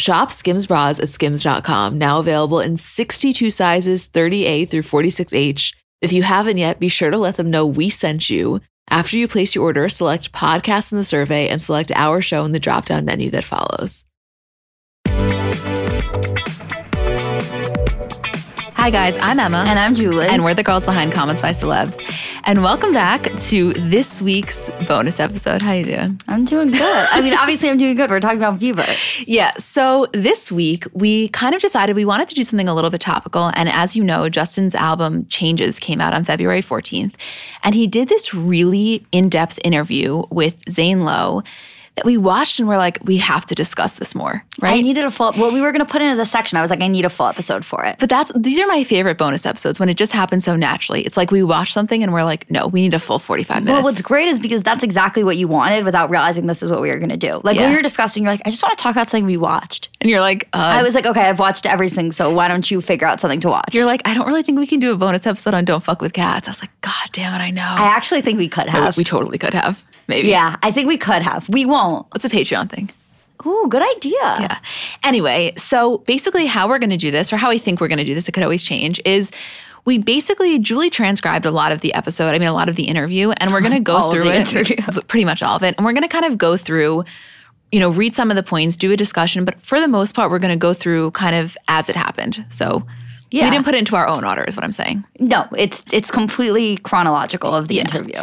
Shop Skims bras at skims.com, now available in 62 sizes, 30A through 46H. If you haven't yet, be sure to let them know we sent you. After you place your order, select podcast in the survey and select our show in the drop down menu that follows. Hi, guys. I'm Emma. And I'm Julie. And we're the girls behind Comments by Celebs. And welcome back to this week's bonus episode. How you doing? I'm doing good. I mean, obviously, I'm doing good. We're talking about Bieber. Yeah. So this week, we kind of decided we wanted to do something a little bit topical. And as you know, Justin's album Changes came out on February 14th. And he did this really in depth interview with Zane Lowe that we watched and we're like, we have to discuss this more, right? I needed a full. Well, we were going to put in as a section. I was like, I need a full episode for it. But that's these are my favorite bonus episodes when it just happens so naturally. It's like we watch something and we're like, no, we need a full forty five minutes. Well, what's great is because that's exactly what you wanted without realizing this is what we were going to do. Like yeah. when we were discussing, you're like, I just want to talk about something we watched, and you're like, uh, I was like, okay, I've watched everything, so why don't you figure out something to watch? You're like, I don't really think we can do a bonus episode on Don't Fuck with Cats. I was like, God damn it, I know. I actually think we could have. we totally could have maybe. Yeah, I think we could have. We won't. What's a Patreon thing? Ooh, good idea. Yeah. Anyway, so basically, how we're going to do this, or how I think we're going to do this, it could always change, is we basically Julie transcribed a lot of the episode. I mean, a lot of the interview, and we're going to go through it, interview. pretty much all of it, and we're going to kind of go through. You know, read some of the points, do a discussion, but for the most part, we're going to go through kind of as it happened. So, yeah. we didn't put it into our own order, is what I'm saying. No, it's it's completely chronological of the yeah. interview.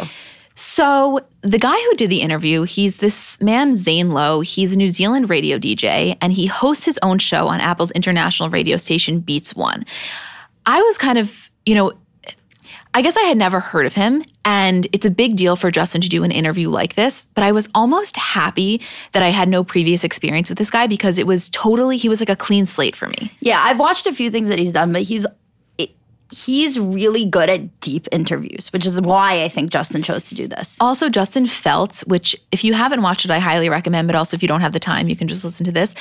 So, the guy who did the interview, he's this man, Zane Lowe. He's a New Zealand radio DJ, and he hosts his own show on Apple's international radio station, Beats One. I was kind of, you know, I guess I had never heard of him, and it's a big deal for Justin to do an interview like this. But I was almost happy that I had no previous experience with this guy because it was totally, he was like a clean slate for me. Yeah, I've watched a few things that he's done, but he's he's really good at deep interviews, which is why I think Justin chose to do this. Also, Justin felt, which if you haven't watched it, I highly recommend, but also if you don't have the time, you can just listen to this.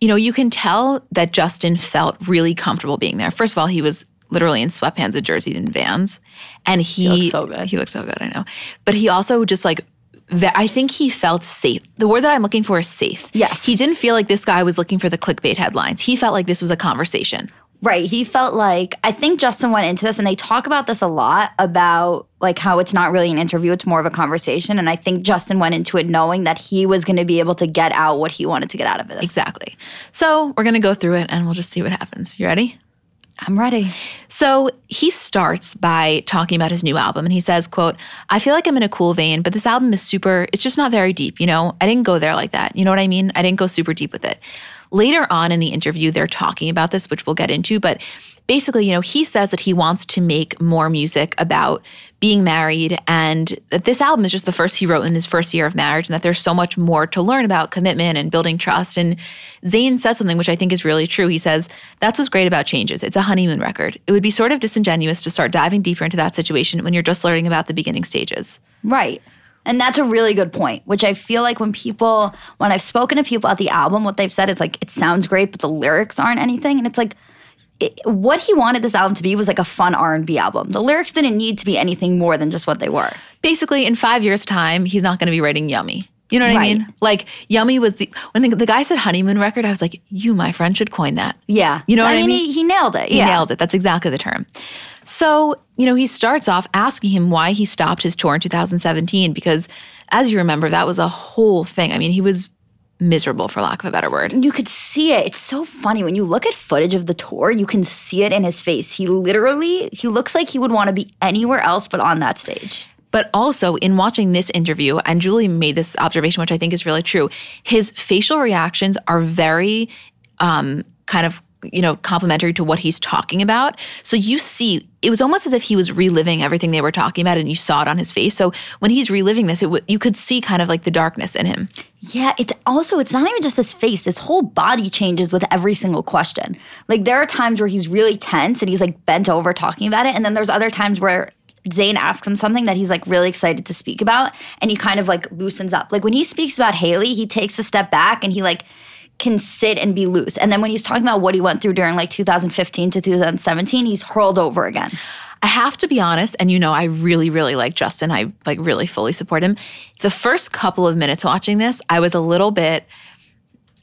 You know, you can tell that Justin felt really comfortable being there. First of all, he was literally in sweatpants, a jersey, and Vans. And he, he so good. He looked so good, I know. But he also just like I think he felt safe. The word that I'm looking for is safe. Yes. He didn't feel like this guy was looking for the clickbait headlines. He felt like this was a conversation. Right. He felt like I think Justin went into this and they talk about this a lot about like how it's not really an interview, it's more of a conversation. And I think Justin went into it knowing that he was going to be able to get out what he wanted to get out of it. Exactly. So we're going to go through it and we'll just see what happens. You ready? I'm ready. So he starts by talking about his new album and he says, quote, I feel like I'm in a cool vein, but this album is super, it's just not very deep, you know? I didn't go there like that. You know what I mean? I didn't go super deep with it. Later on in the interview, they're talking about this, which we'll get into, but basically, you know, he says that he wants to make more music about being married and that this album is just the first he wrote in his first year of marriage and that there's so much more to learn about commitment and building trust. And Zane says something which I think is really true. He says, That's what's great about changes. It's a honeymoon record. It would be sort of disingenuous to start diving deeper into that situation when you're just learning about the beginning stages. Right. And that's a really good point, which I feel like when people, when I've spoken to people at the album, what they've said is like, it sounds great, but the lyrics aren't anything. And it's like, it, what he wanted this album to be was like a fun R&B album. The lyrics didn't need to be anything more than just what they were. Basically, in five years' time, he's not going to be writing Yummy. You know what Right. I mean? Like Yummy was the when the, the guy said honeymoon record, I was like, you, my friend, should coin that. Yeah. You know I what I mean? mean? He, he nailed it. He yeah. nailed it. That's exactly the term. So, you know, he starts off asking him why he stopped his tour in 2017 because, as you remember, that was a whole thing. I mean, he was miserable, for lack of a better word. you could see it. It's so funny when you look at footage of the tour, you can see it in his face. He literally he looks like he would want to be anywhere else but on that stage. But also, in watching this interview, and Julie made this observation, which I think is really true, his facial reactions are very um, kind of you know complimentary to what he's talking about so you see it was almost as if he was reliving everything they were talking about and you saw it on his face so when he's reliving this it w- you could see kind of like the darkness in him Yeah, it's also it's not even just his face. His whole body changes with every single question. Like there are times where he's really tense and he's like bent over talking about it, and then there's other times where Zane asks him something that he's like really excited to speak about, and he kind of like loosens up. Like when he speaks about Hailey, he takes a step back and he like can sit and be loose. And then when he's talking about what he went through during like 2015 to 2017, he's hurled over again. I have to be honest, and you know, I really, really like Justin. I like really fully support him. The first couple of minutes watching this, I was a little bit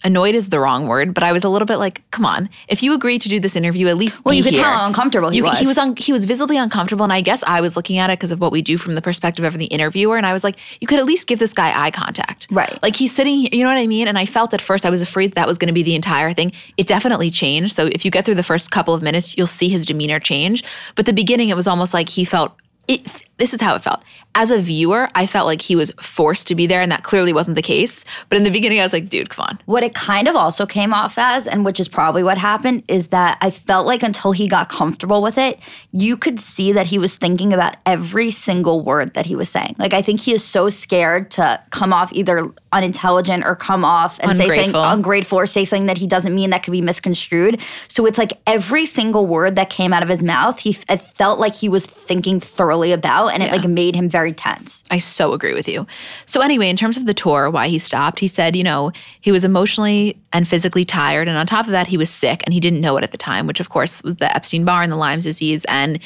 annoyed is the wrong word, but I was a little bit like, come on, if you agreed to do this interview, at least Well, you could here. tell how uncomfortable he You- was. He was un- he was visibly uncomfortable, and I guess I was looking at it because of what we do from the perspective of the interviewer, and I was like, you could at least give this guy eye contact, Right. Like he's sitting here, you know what I mean? And I felt at first I was afraid that, that was going to be the entire thing. It definitely changed. So if you get through the first couple of minutes, you'll see his demeanor change. But the beginning, it was almost like he felt. It, this is how it felt. As a viewer, I felt like he was forced to be there, and that clearly wasn't the case. But in the beginning, I was like, dude, come on. What it kind of also came off as, and which is probably what happened, is that I felt like until he got comfortable with it, you could see that he was thinking about every single word that he was saying. Like, I think he is so scared to come off either unintelligent or come off and say something Ungrateful. ungrateful or say something that he doesn't mean that could be misconstrued. So it's like every single word that came out of his mouth, he it felt like he was thinking thoroughly about, and it Yeah. like made him very tense. I so agree with you. So, anyway, in terms of the tour, why he stopped, he said, you know, he was emotionally and physically tired. And on top of that, he was sick and he didn't know it at the time, which of course was the Epstein Barr and the Lyme's disease. And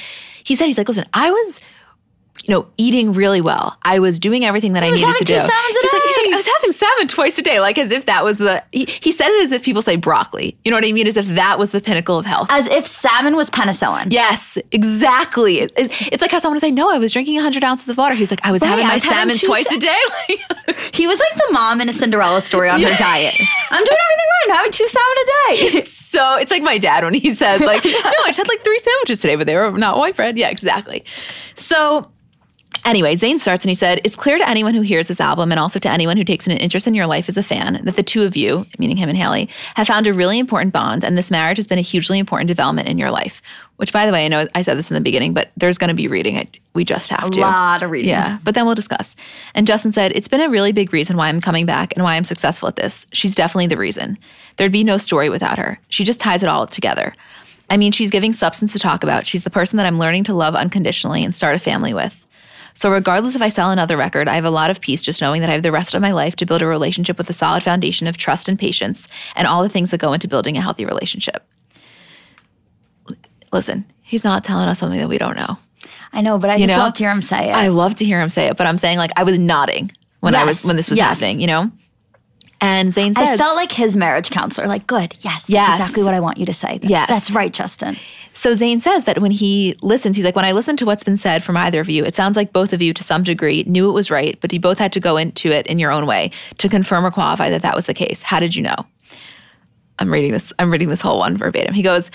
he said, he's like, listen, I was. You know, eating really well. I was doing everything that I was needed to do. he's, like, having salmon twice a day, like as if that was the. He, he said it as if people say broccoli. You know what I mean? As if that was the pinnacle of health. As if salmon was penicillin. Yes, exactly. It- It's, it's like how someone would say, "No, I was drinking 100 ounces of water." He was like, "I was Right, having I my was salmon twice sa- a day." He was like the mom in a Cinderella story on her diet. I'm doing everything right. I'm having two salmon a day. so it's like my dad when he says, "Like, no, I just had like three sandwiches today, but they were not white bread." Yeah, exactly. So. Anyway, Zane starts and he said, It's clear to anyone who hears this album and also to anyone who takes an interest in your life as a fan that the two of you, meaning him and Hailey, have found a really important bond and this marriage has been a hugely important development in your life. Which, by the way, I know I said this in the beginning, but there's going to be reading it. We just have to. lot of reading. Yeah, but then we'll discuss. And Justin said, It's been a really big reason why I'm coming back and why I'm successful at this. She's definitely the reason. There'd be no story without her. She just ties it all together. I mean, she's giving substance to talk about. She's the person that I'm learning to love unconditionally and start a family with. So, regardless if I sell another record, I have a lot of peace just knowing that I have the rest of my life to build a relationship with a solid foundation of trust and patience and all the things that go into building a healthy relationship. Listen, he's not telling us something that we don't know. I know, but I just know? love to hear him say it. I love to hear him say it, but I'm saying like I was nodding when I was when this was yes. happening, you know. And Zane says, I felt like his marriage counselor. Like, good, yes, that's Yes. exactly what I want you to say. That's, Yes. that's right, Justin. So. Zane says that when he listens, he's like, when I listen to what's been said from either of you, it sounds like both of you, to some degree, knew it was right, but you both had to go into it in your own way to confirm or qualify that that was the case. How did you know? I'm reading this. I'm reading this whole one verbatim. He goes,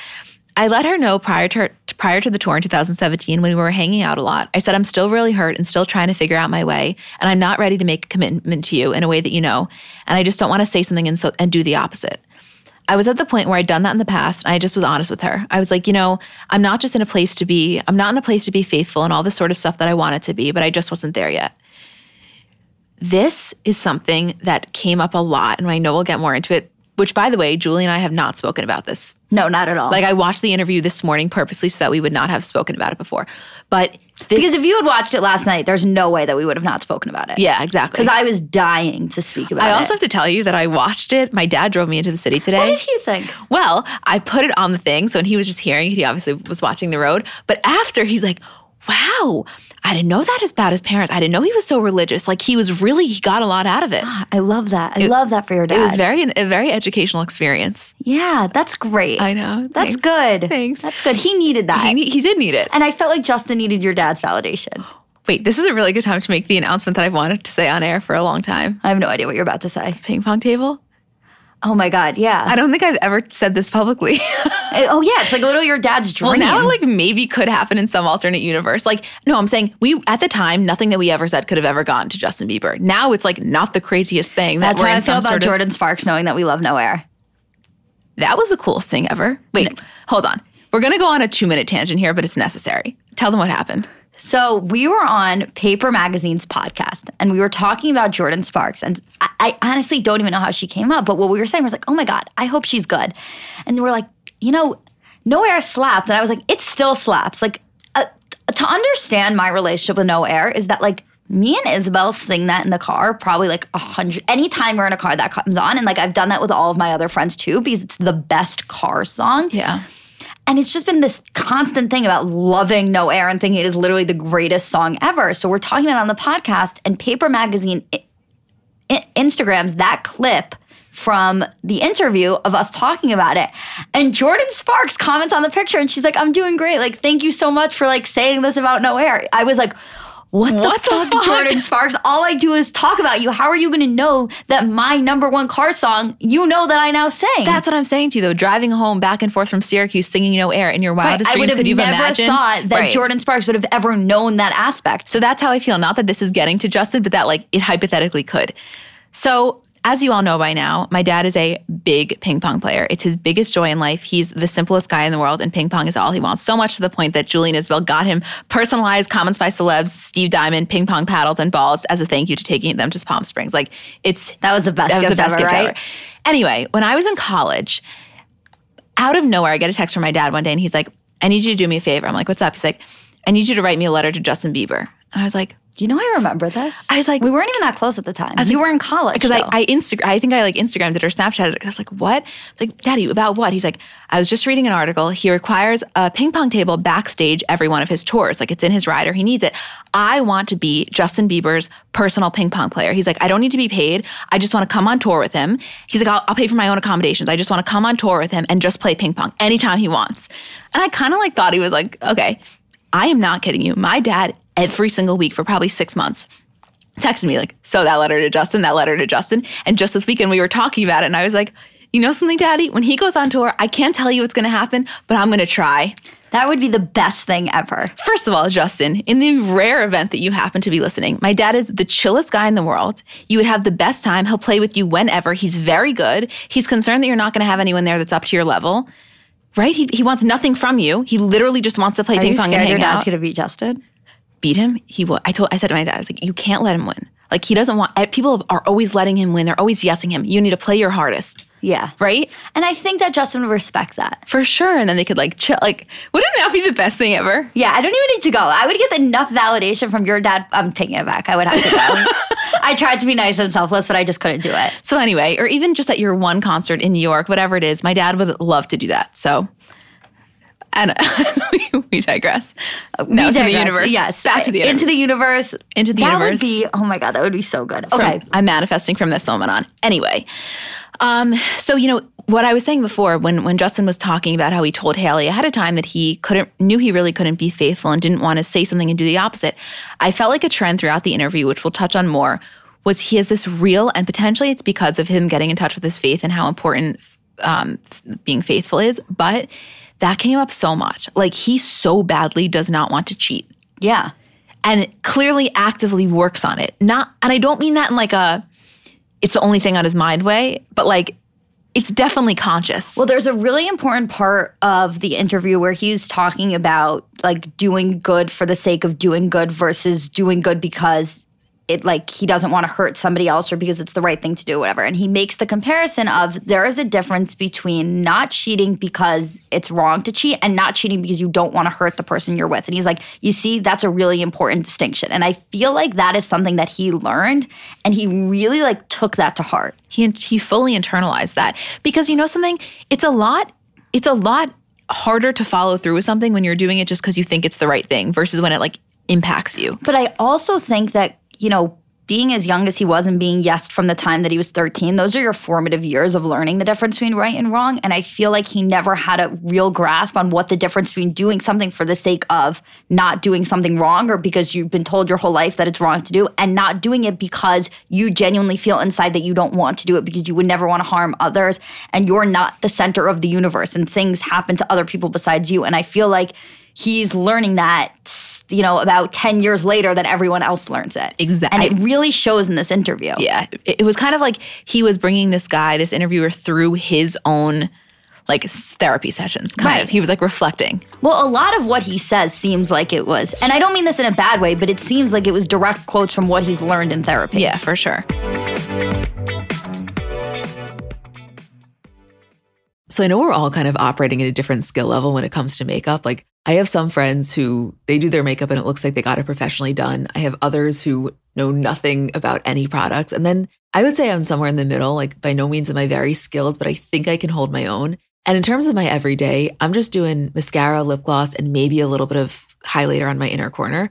I let her know prior to prior to the tour in 2017 when we were hanging out a lot. I said I'm still really hurt and still trying to figure out my way, and I'm not ready to make a commitment to you in a way that you know, and I just don't want to say something and so and do the opposite. I was at the point where I'd done that in the past, and I just was honest with her. I was like, you know, I'm not just in a place to be, I'm not in a place to be faithful and all this sort of stuff that I wanted to be, but I just wasn't there yet. This is something that came up a lot, and I know we'll get more into it which by the way, Julie and I have not spoken about this. No, not at all. Like I watched the interview this morning purposely so that we would not have spoken about it before. But this, because if you had watched it last night, there's no way that we would have not spoken about it. yeah, exactly. Because I was dying to speak about it. I it. also have to tell you that I watched it. My dad drove me into the city today. what did he think? Well, I put it on the thing. So when he was just hearing it, he obviously was watching the road. But after, he's like, wow, I didn't know that about his parents. I didn't know he was so religious. Like he was really, he got a lot out of it. Ah, I love that. I love that for your dad. It was very, a very educational experience. yeah, that's great. I know. That's Thanks. good. Thanks. That's good. He needed that. He, he did need it. and I felt like Justin needed your dad's validation. Wait, this is a really good time to make the announcement that I've wanted to say on air for a long time. I have no idea what you're about to say. Ping pong table? Oh my God. Yeah. I don't think I've ever said this publicly. oh, yeah. It's like literally your dad's dream. well, now it like maybe could happen in some alternate universe. Like, no, I'm saying we at the time nothing that we ever said could have ever gone to Justin Bieber. Now it's like not the craziest thing that That's we're how in I feel some about sort of Jordin Sparks knowing that we love no air. That was the coolest thing ever. Wait, hold on. We're gonna go on a two minute tangent here, but it's necessary. Tell them what happened. So we were on Paper Magazine's podcast and we were talking about Jordin Sparks. And I, I honestly don't even know how she came up, but what we were saying was like, oh my God, I hope she's good. And we're like, you know, No Air slapped. And I was like, it still slaps. Like, uh, to understand my relationship with No Air is that like, me and Isabel sing that in the car probably like a hundred. Anytime we're in a car, that comes on, and like I've done that with all of my other friends too because it's the best car song. Yeah. And it's just been this constant thing about loving No Air and thinking it is literally the greatest song ever. So we're talking about it on the podcast, and Paper Magazine I- I- Instagrams that clip from the interview of us talking about it. And Jordin Sparks comments on the picture, and she's like, "I'm doing great. Like, thank you so much for like saying this about No Air." I was like. What, What the, the fuck, fuck? Jordin Sparks? All I do is talk about you. How are you going to know that my number one car song, you know that I now sing? That's what I'm saying to you though. Driving home back and forth from Syracuse singing no air in your wildest I would dreams, could you have never imagined? thought that Right. Jordin Sparks would have ever known that aspect. So that's how I feel. Not that this is getting to Justin, but that like it hypothetically could. So as you all know by now, my dad is a big ping pong player. It's his biggest joy in life. He's the simplest guy in the world, and ping pong is all he wants. So much to the point that Julie and Isabel got him personalized comments by celebs, Steve Diamond, ping pong paddles and balls as a thank you to taking them to Palm Springs. Like it's That was the best that was gift the best ever, gift right? ever. Anyway, when I was in college, out of nowhere, I get a text from my dad one day, and he's like, "I need you to do me a favor." I'm like, "What's up?" He's like, "I need you to write me a letter to Justin Bieber." And I was like, you know I remember this? I was like, we weren't even that close at the time. you like- were in college. because I. I Insta- I think I like Instagrammed it or Snapchatted it. I was like, what? It's like, Daddy, about what? He's like, I was just reading an article. He requires a ping pong table backstage every one of his tours. Like it's in his rider. He needs it. I want to be Justin Bieber's personal ping pong player. He's like, I don't need to be paid. I just want to come on tour with him. He's like, I'll, I'll pay for my own accommodations. I just want to come on tour with him and just play ping pong anytime he wants. And I kind of like thought he was like, okay, I am not kidding you. My dad every single week for probably six months texted me like, so that letter to Justin, that letter to Justin. And just this weekend we were talking about it and I was like, you know something, Daddy? When he goes on tour, I can't tell you what's gonna happen, but I'm gonna try. that would be the best thing ever. First of all, Justin, in the rare event that you happen to be listening, my dad is the chillest guy in the world. You would have the best time. He'll play with you whenever. He's very good. He's concerned that you're not gonna have anyone there that's up to your level. Right? He, he wants nothing from you. He literally just wants to play Are ping pong and hang your dad's out. going to beat Justin? Beat him, he will. I told, I said to my dad, I was like, you can't let him win. Like he doesn't want. eh, People are always letting him win. They're always yesing him. You need to play your hardest, Yeah. right? And I think that Justin would respect that. For sure. And then they could like chill. Like, wouldn't that be the best thing ever? Yeah, I don't even need to go. I would get enough validation from your dad. I'm taking it back. I would have to go. I tried to be nice and selfless, but I just couldn't do it. So anyway, or even just at your one concert in New York, whatever it is, my dad would love to do that. So. And we, we digress. Now We to the universe. Yes. Back to the Into universe. the universe. Into the that universe. That would be, oh my God, that would be so good. from- Okay. I'm manifesting from this moment on. Anyway, um, so you know what I was saying before when when Justin was talking about how he told Hailey ahead of time that he couldn't knew he really couldn't be faithful and didn't want to say something and do the opposite. I felt like a trend throughout the interview, which we'll touch on more, was he has this real and potentially it's because of him getting in touch with his faith and how important um, being faithful is, but that came up so much. Like he so badly does not want to cheat Yeah. and clearly actively works on it. Not and I don't mean that in like a it's the only thing on his mind way, but like it's definitely conscious. Well, there's a really important part of the interview where he's talking about like doing good for the sake of doing good versus doing good because it like he doesn't want to hurt somebody else or because it's the right thing to do, whatever. And he makes the comparison of there is a difference between not cheating because it's wrong to cheat and not cheating because you don't want to hurt the person you're with. And he's like, you see, that's a really important distinction. And I feel like that is something that he learned and he really like took that to heart. He he fully internalized that because you know something, it's a lot. It's a lot harder to follow through with something when you're doing it just because you think it's the right thing versus when it like impacts you. But I also think that, you know, being as young as he was and being yes from the time that he was 13, those are your formative years of learning the difference between right and wrong. And I feel like he never had a real grasp on what the difference between doing something for the sake of not doing something wrong or because you've been told your whole life that it's wrong to do and not doing it because you genuinely feel inside that you don't want to do it because you would never want to harm others and you're not the center of the universe and things happen to other people besides you. And I feel like he's learning that you know about 10 years later that everyone else learns it Exactly. and it really shows in this interview Yeah, it, it was kind of like he was bringing this guy, this interviewer, through his own like therapy sessions. Kind Right. of, he was like reflecting. well a lot of what he says seems like it was and i don't mean this in a bad way but it seems like it was direct quotes from what he's learned in therapy Yeah, for sure. So I know we're all kind of operating at a different skill level when it comes to makeup. Like I have some friends who they do their makeup and it looks like they got it professionally done. I have others who know nothing about any products. And then I would say I'm somewhere in the middle. Like by no means am I very skilled, but I think I can hold my own. And in terms of my everyday, I'm just doing mascara, lip gloss, and maybe a little bit of highlighter on my inner corner.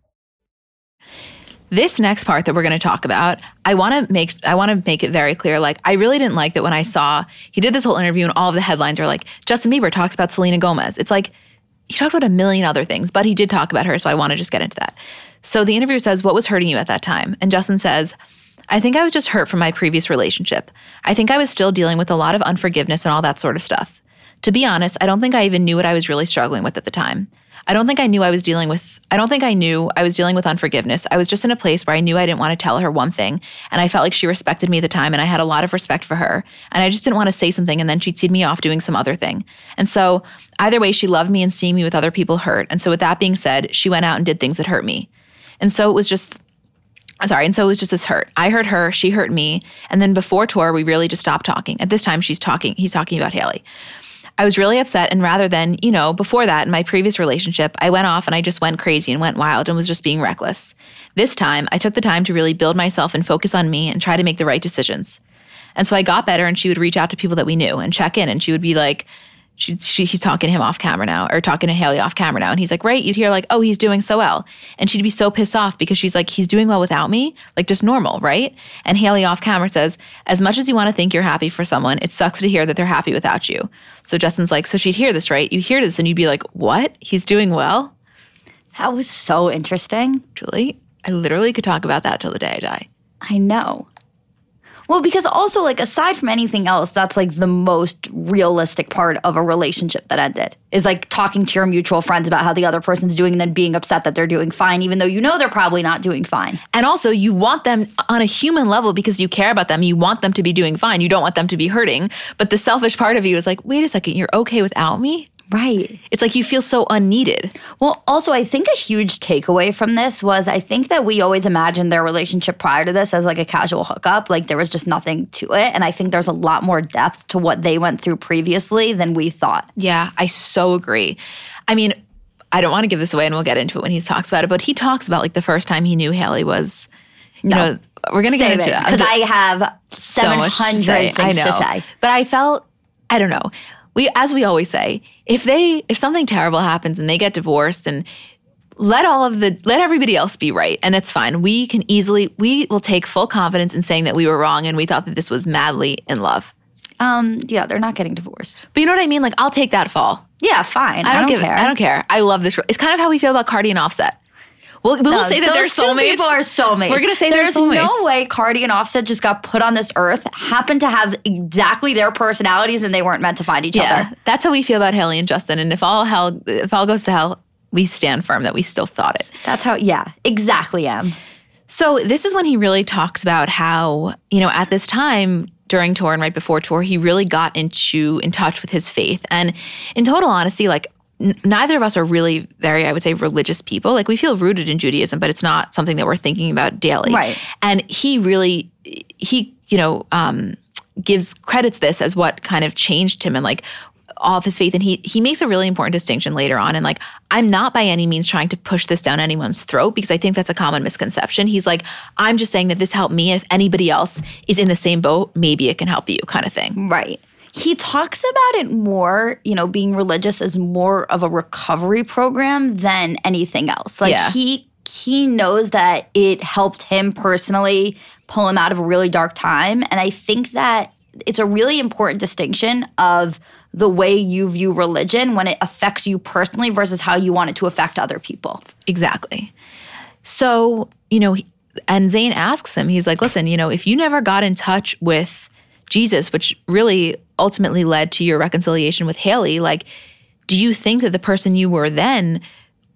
This next part that we're going to talk about, I want to make I want to make it very clear. Like, I really didn't like that when I saw he did this whole interview and all of the headlines are like Justin Bieber talks about Selena Gomez. It's like he talked about a million other things, but he did talk about her. So I want to just get into that. So the interviewer says, "What was hurting you at that time?" And Justin says. I think I was just hurt from my previous relationship. I think I was still dealing with a lot of unforgiveness and all that sort of stuff. To be honest, I don't think I even knew what I was really struggling with at the time. I don't think I knew I was dealing with I don't think I knew I was dealing with unforgiveness. I was just in a place where I knew I didn't want to tell her one thing and I felt like she respected me at the time and I had a lot of respect for her and I just didn't want to say something and then she'd see me off doing some other thing. And so either way she loved me and seeing me with other people hurt. And so with that being said, she went out and did things that hurt me. And so it was just sorry and so it was just this hurt i hurt her she hurt me and then before tour we really just stopped talking at this time she's talking he's talking about hailey i was really upset and rather than you know before that in my previous relationship i went off and i just went crazy and went wild and was just being reckless. This time i took the time to really build myself and focus on me and try to make the right decisions. And so i got better and she would reach out to people that we knew and check in and she would be like she, she, he's talking to him off camera now, or talking to Hailey off camera now. And he's like, right, you'd hear like, oh, he's doing so well. And she'd be so pissed off because she's like, he's doing well without me, like just normal, right? And Hailey off camera says, as much as you want to think you're happy for someone, it sucks to hear that they're happy without you. So Justin's like, so she'd hear this, right? You hear this and you'd be like, what? He's doing well? that was so interesting Julie, I literally could talk about that till the day I die. i know well because also like aside from anything else that's like the most realistic part of a relationship that ended is like talking to your mutual friends about how the other person's doing and then being upset that they're doing fine even though you know they're probably not doing fine And also, you want them on a human level because you care about them. You want them to be doing fine. You don't want them to be hurting. But the selfish part of you is like, wait a second, you're okay without me? Right It's like you feel so unneeded. Well, also, I think a huge takeaway from this was I think that we always imagined their relationship prior to this as like a casual hookup. Like there was just nothing to it. And I think there's a lot more depth to what they went through previously than we thought. Yeah, I so agree. I mean, I don't want to give this away and we'll get into it when he talks about it, but he talks about like the first time he knew Hailey was You No. know, we're gonna Save get it into because I have so seven to say. things I to say. But I felt, I don't know. We, as we always say, if they, if something terrible happens and they get divorced and let all of the, let everybody else be right, and it's fine. We can easily, we will take full confidence in saying that we were wrong and we thought that this was madly in love. Um, yeah, they're not getting divorced. But you know what I mean? Like, I'll take that fall. Yeah, fine. I don't, give. care. I don't care. I love this. It's kind of how we feel about Cardi and Offset. We'll, we'll No, say that they're soulmates. people are soulmates. We're gonna say there's no way Cardi and Offset just got put on this earth, happened to have exactly their personalities, and they weren't meant to find each Yeah, other. that's how we feel about Hailey and Justin. And if all hell, if all goes to hell, we stand firm that we still thought it. That's how. Yeah, exactly. Em. So this is when he really talks about how you know at this time during tour and right before tour, he really got into in touch with his faith. And in total honesty, like n- neither of us are really very, I would say, religious people. Like we feel rooted in Judaism, but it's not something that we're thinking about daily. Right. And he really, he, you know, um, gives credits this as what kind of changed him and like all of his faith. And he he makes a really important distinction later on. And like, I'm not by any means trying to push this down anyone's throat because I think that's a common misconception. He's like, I'm just saying that this helped me. And if anybody else is in the same boat, maybe it can help you, kind of thing. Right. He talks about it more, you know, being religious as more of a recovery program than anything else. Like Yeah. he he knows that it helped him personally pull him out of a really dark time. And I think that it's a really important distinction of the way you view religion when it affects you personally versus how you want it to affect other people. Exactly. So, you know, and Zane asks him, he's like, listen, you know, if you never got in touch with Jesus, which really ultimately led to your reconciliation with Hailey, like, do you think that the person you were then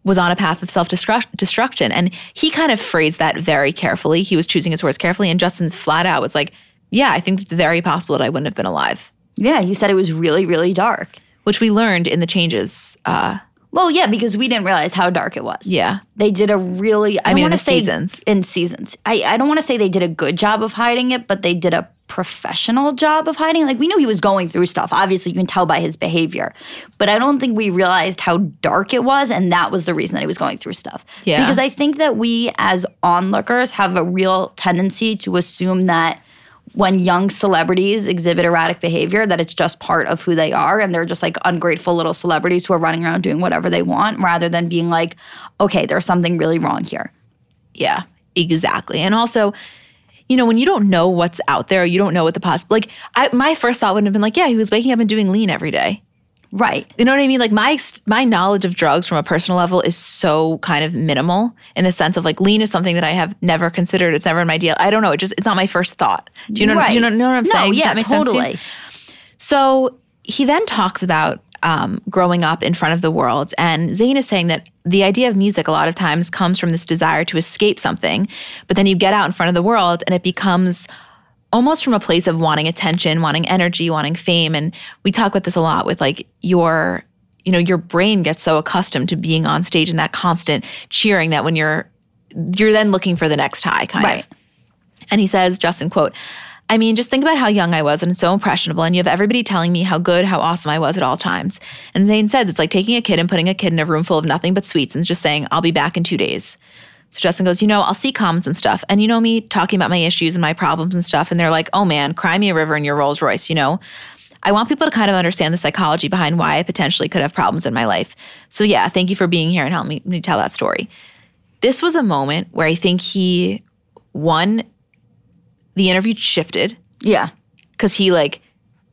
was on a path of self destruction? And he kind of phrased that very carefully. He was choosing his words carefully. And Justin flat out was like, yeah, I think it's very possible that I wouldn't have been alive, Yeah, he said it was really, really dark. which we learned in the changes. Uh, Well, yeah, because we didn't realize how dark it was. yeah. They did a really I, mean, in seasons. in seasons. I, I don't want to say they did a good job of hiding it, but they did a professional job of hiding. Like we knew he was going through stuff. Obviously, you can tell by his behavior. But I don't think we realized how dark it was and that was the reason that he was going through stuff. Yeah. Because I think that we as onlookers have a real tendency to assume that when young celebrities exhibit erratic behavior that it's just part of who they are and they're just like ungrateful little celebrities who are running around doing whatever they want rather than being like okay there's something really wrong here Yeah, exactly. And also, you know, when you don't know what's out there, you don't know what the possible. Like, I, my first thought wouldn't have been like, yeah, he was waking up and doing lean every day. Right You know what I mean? Like my my knowledge of drugs from a personal level is so kind of minimal in the sense of like lean is something that I have never considered. It's never in my deal. I don't know. It just it's not my first thought. Do you know? right. Do you know, know what I'm no, saying? Does yeah sense to totally So he then talks about um, growing up in front of the world. And Zane is saying that the idea of music a lot of times comes from this desire to escape something, but then you get out in front of the world and it becomes almost from a place of wanting attention, wanting energy, wanting fame. And we talk about this a lot with like your, you know, your brain gets so accustomed to being on stage and that constant cheering that when you're, you're then looking for the next high kind Right. of. And he says, Justin, quote, I mean, just think about how young I was and so impressionable, and you have everybody telling me how good, how awesome I was at all times. And Zane says it's like taking a kid and putting a kid in a room full of nothing but sweets and just saying, I'll be back in two days. So Justin goes, You know, I'll see comments and stuff. And you know me talking about my issues and my problems and stuff. And they're like, Oh man, cry me a river in your Rolls Royce, you know? I want people to kind of understand the psychology behind why I potentially could have problems in my life. So yeah, thank you for being here and helping me, me tell that story. This was a moment where I think he, one, the interview shifted yeah because he like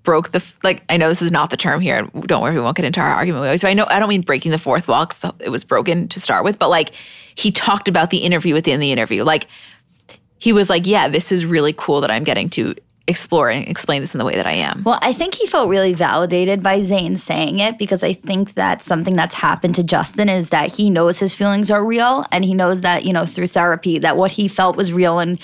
broke the like I know this is not the term here. and Don't worry, we won't get into our argument. So I know I don't mean breaking the fourth wall because it was broken to start with, but like he talked about the interview within the interview. Like he was like, "Yeah, this is really cool that I'm getting to explore and explain this in the way that I am." Well, I think he felt really validated by Zane saying it because I think that something that's happened to Justin is that he knows his feelings are real and he knows that, you know, through therapy, that what he felt was real. And,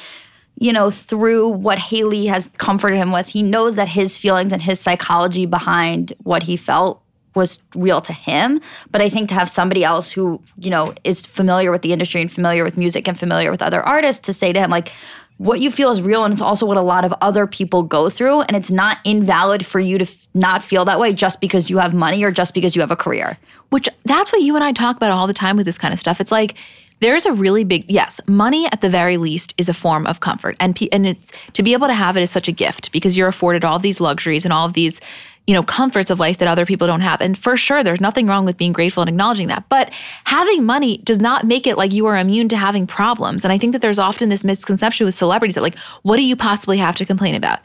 you know, through what Hailey has comforted him with, he knows that his feelings and his psychology behind what he felt was real to him. But I think to have somebody else who, you know, is familiar with the industry and familiar with music and familiar with other artists to say to him, like, what you feel is real and it's also what a lot of other people go through and it's not invalid for you to f- not feel that way just because you have money or just because you have a career Which that's what you and I talk about all the time with this kind of stuff. It's like there's a really big yes money at the very least is a form of comfort and and it's to be able to have it is such a gift because you're afforded all these luxuries and all of these you know comforts of life that other people don't have and for sure there's nothing wrong with being grateful and acknowledging that but having money does not make it like you are immune to having problems and i think that there's often this misconception with celebrities that like what do you possibly have to complain about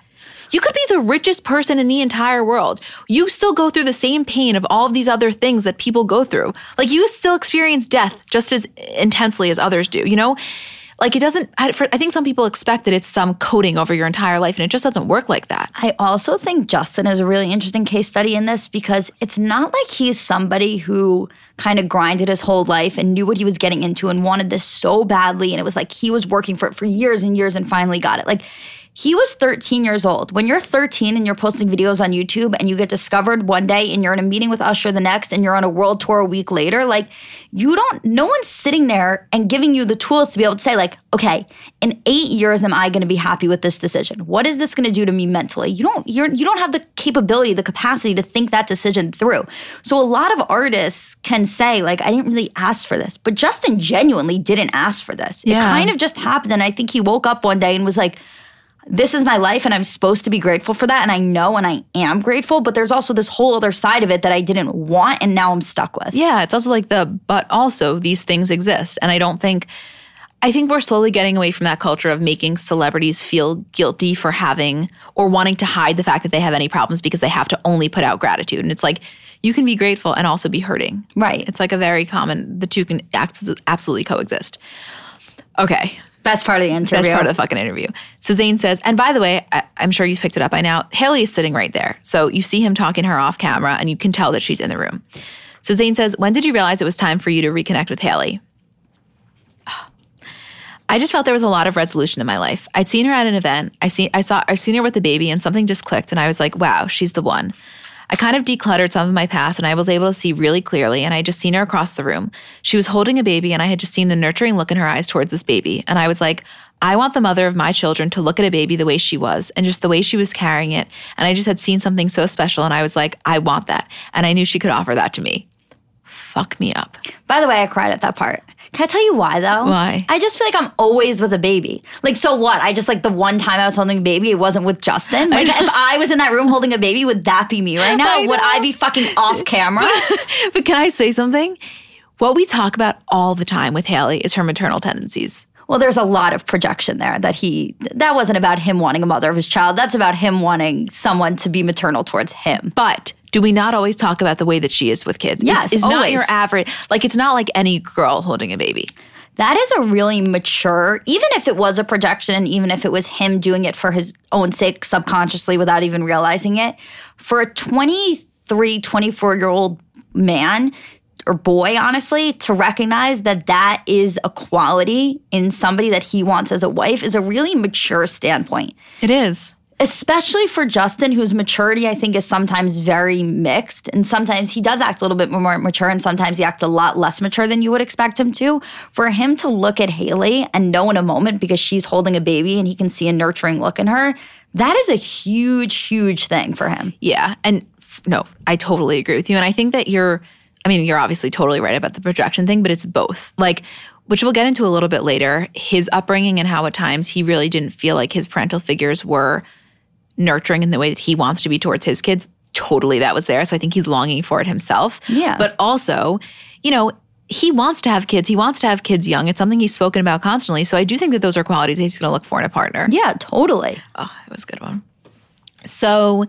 you could be the richest person in the entire world. You still go through the same pain of all of these other things that people go through. Like you still experience death just as intensely as others do, you know? Like it doesn't, I, for, I think some people expect that it's some coating over your entire life and it just doesn't work like that. I also think Justin is a really interesting case study in this because it's not like he's somebody who kind of grinded his whole life and knew what he was getting into and wanted this so badly. And it was like he was working for it for years and years and finally got it. Like he was 13 years old. When you're 13 and you're posting videos on YouTube and you get discovered one day and you're in a meeting with Usher the next and you're on a world tour a week later, like you don't, no one's sitting there and giving you the tools to be able to say, like, okay, in eight years, am I going to be happy with this decision? What is this going to do to me mentally? You don't, you're, you don't have the capability, the capacity to think that decision through. So a lot of artists can say, like, I didn't really ask for this, but Justin genuinely didn't ask for this. Yeah. It kind of just happened. And I think he woke up one day and was like, this is my life and I'm supposed to be grateful for that. And I know and I am grateful, but there's also this whole other side of it that I didn't want and now I'm stuck with. Yeah, it's also like the, but also these things exist. And I don't think, I think we're slowly getting away from that culture of making celebrities feel guilty for having or wanting to hide the fact that they have any problems because they have to only put out gratitude. And it's like, you can be grateful and also be hurting. Right. It's like a very common, the two can absolutely coexist. Okay, Best part of the interview. Best part of the fucking interview. So Zane says, and by the way, I, am sure you've picked it up by now. Hailey is sitting right there. So you see him talking her off camera and you can tell that she's in the room. So Zane says, when did you realize it was time for you to reconnect with Hailey? I just felt there was a lot of resolution in my life. I'd seen her at an event. I see I saw I've seen her with the baby and something just clicked and I was like, wow, she's the one. I kind of decluttered some of my past and I was able to see really clearly. And I just seen her across the room. She was holding a baby and I had just seen the nurturing look in her eyes towards this baby. And I was like, I want the mother of my children to look at a baby the way she was and just the way she was carrying it. And I just had seen something so special and I was like, I want that. And I knew she could offer that to me. Fuck me up. By the way, I cried at that part. Can I tell you why though? Why? I just feel like I'm always with a baby. Like, so what? I just like the one time I was holding a baby, it wasn't with Justin. Like, if I was in that room holding a baby, would that be me right now? I Would. I be fucking off camera? but can I say something? What we talk about all the time with Hailey is her maternal tendencies. well, there's a lot of projection there that he, that wasn't about him wanting a mother of his child. That's about him wanting someone to be maternal towards him. But do we not always talk about the way that she is with kids? Yes, it's, it's not your average. Like it's not like any girl holding a baby. That is a really mature, even if it was a projection and even if it was him doing it for his own sake subconsciously without even realizing it, for a 23, 24 year old man or boy, honestly, to recognize that that is a quality in somebody that he wants as a wife is a really mature standpoint It is. Especially for Justin, whose maturity I think is sometimes very mixed. And sometimes he does act a little bit more mature, and sometimes he acts a lot less mature than you would expect him to. For him to look at Hailey and know in a moment because she's holding a baby and he can see a nurturing look in her, that is a huge, huge thing for him. Yeah. And no, I totally agree with you. And I think that you're, I mean, you're obviously totally right about the projection thing, but it's both. Like, which we'll get into a little bit later, his upbringing and how at times he really didn't feel like his parental figures were nurturing in the way that he wants to be towards his kids. Totally that was there. So I think he's longing for it himself. Yeah. But also, you know, he wants to have kids. He wants to have kids young. It's something he's spoken about constantly. So I do think that those are qualities he's going to look for in a partner. Yeah, totally. Oh, it was a good one. So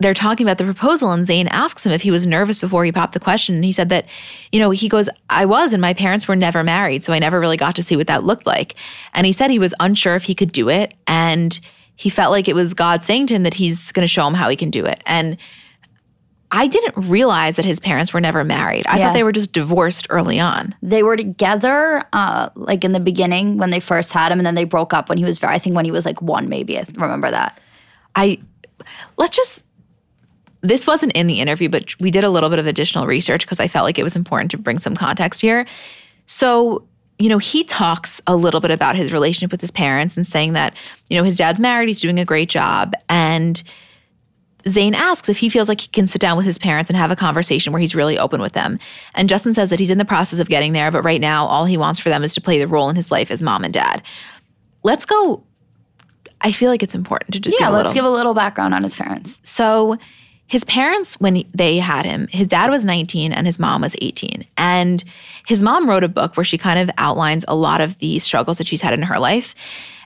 they're talking about the proposal, and Zane asks him if he was nervous before he popped the question. And he said that, you know, he goes, I was, and my parents were never married. So I never really got to see what that looked like. And he said he was unsure if he could do it. And he felt like it was God saying to him that he's going to show him how he can do it. And I didn't realize that his parents were never married. I Yeah. thought they were just divorced early on. They were together, uh, like in the beginning when they first had him, and then they broke up when he was very, I think when he was like one, maybe. I remember that. I let's just this wasn't in the interview, but we did a little bit of additional research because I felt like it was important to bring some context here. So, you know, he talks a little bit about his relationship with his parents and saying that, you know, his dad's married, he's doing a great job. And Zane asks if he feels like he can sit down with his parents and have a conversation where he's really open with them. And Justin says that he's in the process of getting there, but right now, all he wants for them is to play the role in his life as mom and dad. Let's go. I feel like it's important to just yeah, give a let's little. give a little background on his parents. So, his parents, when they had him, his dad was 19 and his mom was 18. And his mom wrote a book where she kind of outlines a lot of the struggles that she's had in her life.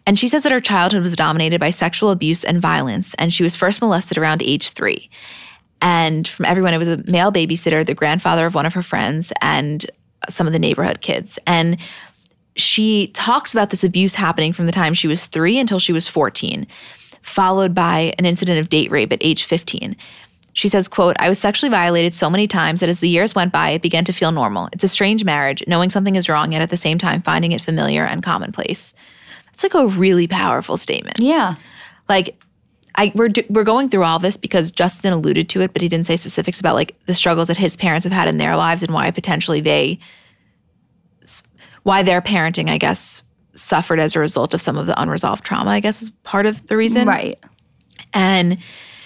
And she says that her childhood was dominated by sexual abuse and violence, and she was first molested around age three. And from everyone, it was a male babysitter, the grandfather of one of her friends, and some of the neighborhood kids. And she talks about this abuse happening from the time she was three until she was 14, followed by an incident of date rape at age 15. She says, quote, I was sexually violated so many times that as the years went by, it began to feel normal. It's a strange marriage, knowing something is wrong, yet at the same time finding it familiar and commonplace. That's like a really powerful statement. Yeah. Like, I we're do, we're going through all this because Justin alluded to it, but he didn't say specifics about like the struggles that his parents have had in their lives and why potentially they, why their parenting, I guess, suffered as a result of some of the unresolved trauma. I guess is part of the reason. Right. And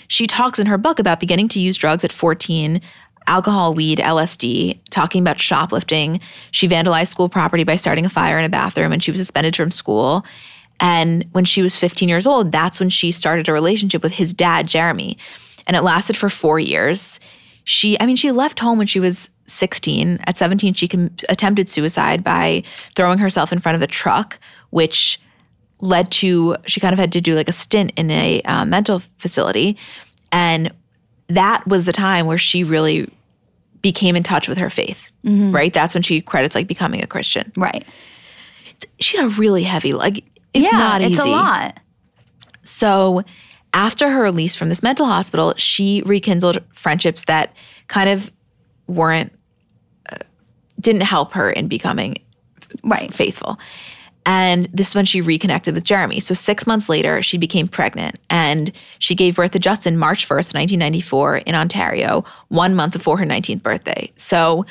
she talks in her book about beginning to use drugs at 14, alcohol, weed, LSD, talking about shoplifting. She vandalized school property by starting a fire in a bathroom and she was suspended from school. And when she was 15 years old, that's when she started a relationship with his dad, Jeremy. And it lasted for four years. She, I mean, she left home when she was 16. At 17, she com- attempted suicide by throwing herself in front of a truck, which led to she kind of had to do like a stint in a uh, mental facility and that was the time where she really became in touch with her faith right that's when she credits like becoming a christian Right. she had a really heavy like it's yeah, not easy It's a lot. so after her release from this mental hospital she rekindled friendships that kind of weren't uh, didn't help her in becoming Right. faithful. And this is when she reconnected with Jeremy. So six months later, she became pregnant and she gave birth to Justin March 1st, 1994, in Ontario, one month before her 19th birthday. So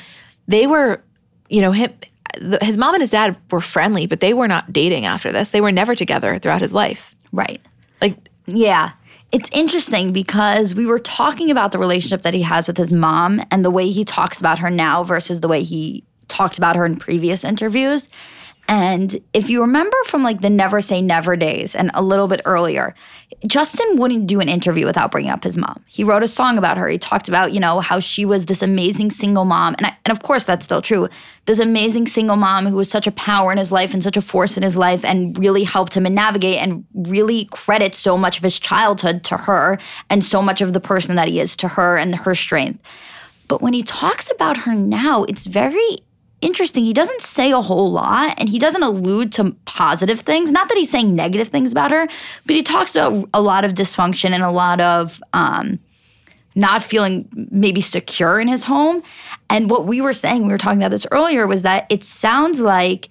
they were, you know, him, the- his mom and his dad were friendly, but they were not dating after this. They were never together throughout his life. Right. Like, Yeah. It's interesting because we were talking about the relationship that he has with his mom and the way he talks about her now versus the way he talked about her in previous interviews. And if you remember from like the Never Say Never days and a little bit earlier, Justin wouldn't do an interview without bringing up his mom. He wrote a song about her. He talked about, you know, how she was this amazing single mom. And, I, and of course, that's still true. This amazing single mom who was such a power in his life and such a force in his life and really helped him navigate and really credits so much of his childhood to her and so much of the person that he is to her and her strength. But when he talks about her now, it's very interesting. He doesn't say a whole lot and he doesn't allude to positive things. Not that he's saying negative things about her, but he talks about a lot of dysfunction and a lot of um, not feeling maybe secure in his home. And what we were saying, we were talking about this earlier, was that it sounds like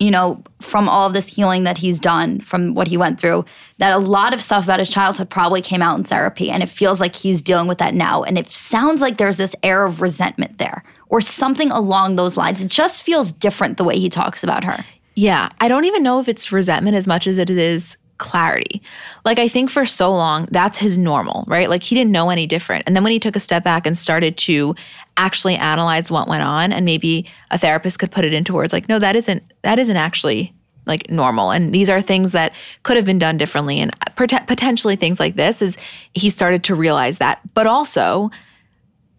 you know, from all this healing that he's done, from what he went through, that a lot of stuff about his childhood probably came out in therapy. And it feels like he's dealing with that now. And it sounds like there's this air of resentment there or something along those lines. It just feels different the way he talks about her. Yeah, I don't even know if it's resentment as much as it is clarity. Like I think for so long that's his normal, right? Like he didn't know any different. And then when he took a step back and started to actually analyze what went on and maybe a therapist could put it into words like no that isn't that isn't actually like normal and these are things that could have been done differently and uh, pot- potentially things like this is he started to realize that but also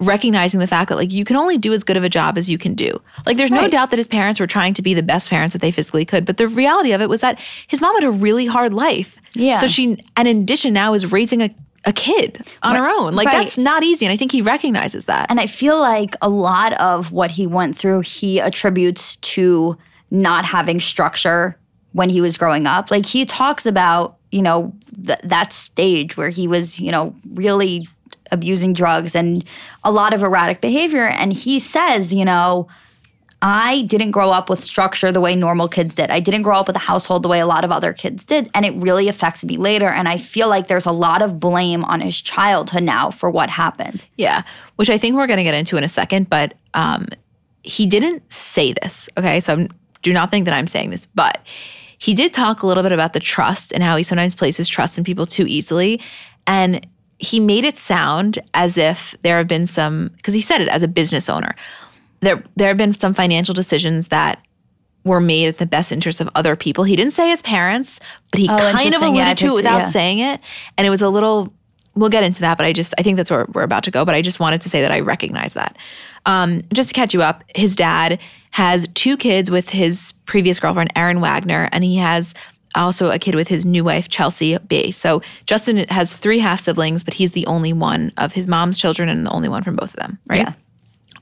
recognizing the fact that like you can only do as good of a job as you can do. Like there's no doubt that his parents were trying to be the best parents that they physically could, but the reality of it was that his mom had a really hard life. Yeah. So she and in addition now is raising a a kid on her own. Like Right. that's not easy and I think he recognizes that. And I feel like a lot of what he went through, he attributes to not having structure when he was growing up. Like he talks about, you know, th- that stage where he was, you know, really abusing drugs and a lot of erratic behavior. And he says, you know, I didn't grow up with structure the way normal kids did. I didn't grow up with a household the way a lot of other kids did. And it really affects me later. And I feel like there's a lot of blame on his childhood now for what happened. Yeah, which I think we're going to get into in a second, but um, he didn't say this. Okay, so I'm, do not think that I'm saying this, but he did talk a little bit about the trust and how he sometimes places trust in people too easily. And he made it sound as if there have been some because he said it as a business owner. There there have been some financial decisions that were made at the best interest of other people. He didn't say his parents, but he Oh, kind of alluded Yeah, to it without yeah. saying it. And it was a little we'll get into that, but I just I think that's where we're about to go. But I just wanted to say that I recognize that. Um, just to catch you up, his dad has two kids with his previous girlfriend, Erin Wagner, and he has also a kid with his new wife, Chelsea B. So Justin has three half siblings, but he's the only one of his mom's children and the only one from both of them, right? Yeah.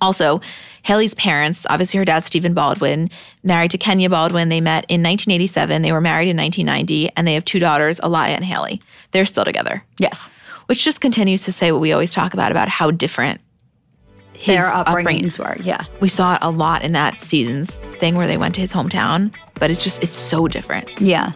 Also, Hailey's parents, obviously her dad, Stephen Baldwin, married to Kennya Baldwin. They met in 1987. They were married in 1990, and they have two daughters, Alaia and Hailey. They're still together, Yes. which just continues to say what we always talk about about how different his Their upbringing. were. Yeah. We saw it a lot in that season's thing where they went to his hometown, but it's just it's so different. Yeah.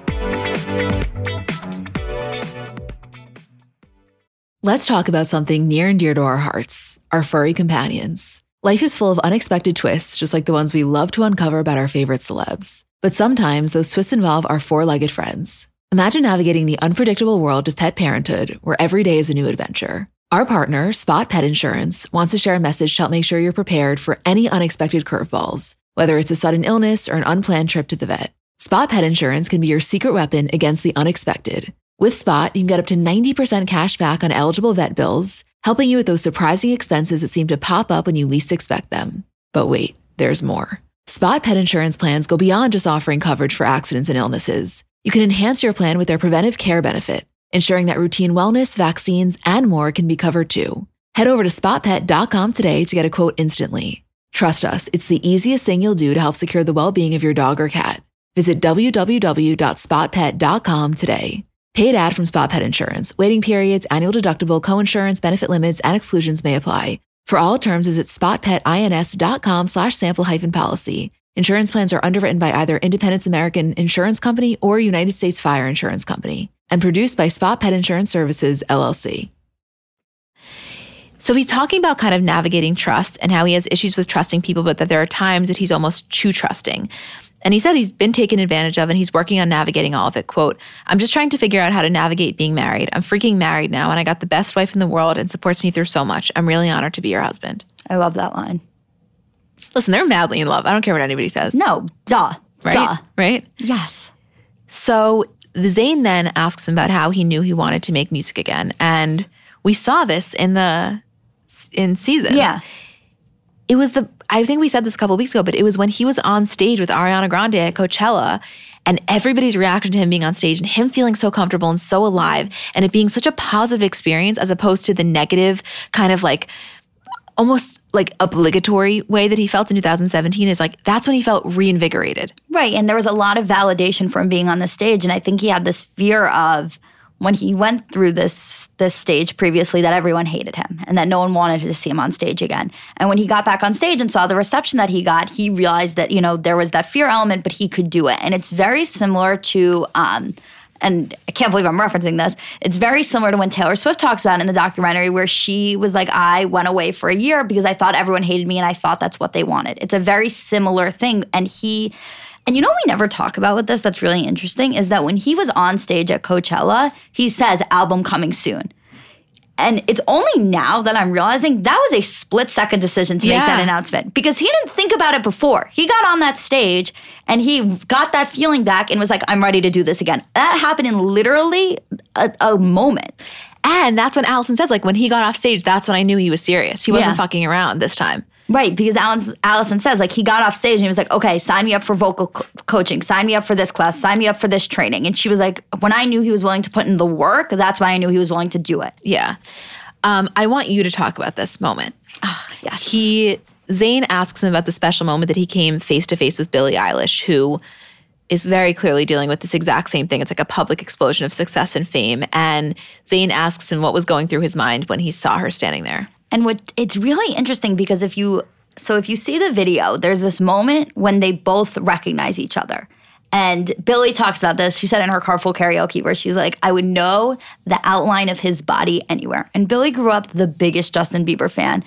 Let's talk about something near and dear to our hearts our furry companions. Life is full of unexpected twists, just like the ones we love to uncover about our favorite celebs. But sometimes those twists involve our four legged friends. Imagine navigating the unpredictable world of pet parenthood, where every day is a new adventure. Our partner, Spot Pet Insurance, wants to share a message to help make sure you're prepared for any unexpected curveballs, whether it's a sudden illness or an unplanned trip to the vet. Spot Pet Insurance can be your secret weapon against the unexpected. With Spot, you can get up to 90% cash back on eligible vet bills, helping you with those surprising expenses that seem to pop up when you least expect them. But wait, there's more. Spot Pet Insurance plans go beyond just offering coverage for accidents and illnesses. You can enhance your plan with their preventive care benefit, ensuring that routine wellness, vaccines, and more can be covered too. Head over to spotpet.com today to get a quote instantly. Trust us, it's the easiest thing you'll do to help secure the well being of your dog or cat. Visit www.spotpet.com today. Paid ad from Spot Pet Insurance. Waiting periods, annual deductible, coinsurance, benefit limits, and exclusions may apply. For all terms, visit spotpetins.com slash sample hyphen policy. Insurance plans are underwritten by either Independence American Insurance Company or United States Fire Insurance Company and produced by Spot Pet Insurance Services, LLC. So he's talking about kind of navigating trust and how he has issues with trusting people, but that there are times that he's almost too trusting. And he said he's been taken advantage of and he's working on navigating all of it. Quote, I'm just trying to figure out how to navigate being married. I'm freaking married now and I got the best wife in the world and supports me through so much. I'm really honored to be your husband. I love that line. Listen, they're madly in love. I don't care what anybody says. No, duh. right? Duh. Right? Yes. So Zane then asks him about how he knew he wanted to make music again. And we saw this in the in seasons. Yeah. It was the I think we said this a couple weeks ago, but it was when he was on stage with Ariana Grande at Coachella and everybody's reaction to him being on stage and him feeling so comfortable and so alive and it being such a positive experience as opposed to the negative kind of like almost like obligatory way that he felt in 2017 is like that's when he felt reinvigorated. Right. And there was a lot of validation from being on the stage. And I think he had this fear of when he went through this this stage previously that everyone hated him and that no one wanted to see him on stage again. And when he got back on stage and saw the reception that he got, he realized that, you know, there was that fear element, but he could do it. And it's very similar to um and I can't believe I'm referencing this. It's very similar to when Taylor Swift talks about in the documentary, where she was like, I went away for a year because I thought everyone hated me and I thought that's what they wanted. It's a very similar thing. And he, and you know, we never talk about with this that's really interesting is that when he was on stage at Coachella, he says, album coming soon. And it's only now that I'm realizing that was a split second decision to make that announcement because he didn't think about it before. He got on that stage and he got that feeling back and was like, I'm ready to do this again. That happened in literally a, a moment. And that's when Allison says, like, when he got off stage, that's when I knew he was serious. He wasn't Yeah. fucking around this time. Right, because Allison, Allison says, like, he got off stage and he was like, okay, sign me up for vocal co- coaching, sign me up for this class, sign me up for this training. And she was like, when I knew he was willing to put in the work, that's why I knew he was willing to do it. Yeah. Um, I want you to talk about this moment. Yes. He, Zane asks him about the special moment that he came face to face with Billie Eilish, who is very clearly dealing with this exact same thing. It's like a public explosion of success and fame. And Zane asks him what was going through his mind when he saw her standing there. And what it's really interesting because if you so if you see the video, there's this moment when they both recognize each other. And Billie talks about this. She said in her carpool karaoke where she's like, I would know the outline of his body anywhere. And Billie grew up the biggest Justin Bieber fan.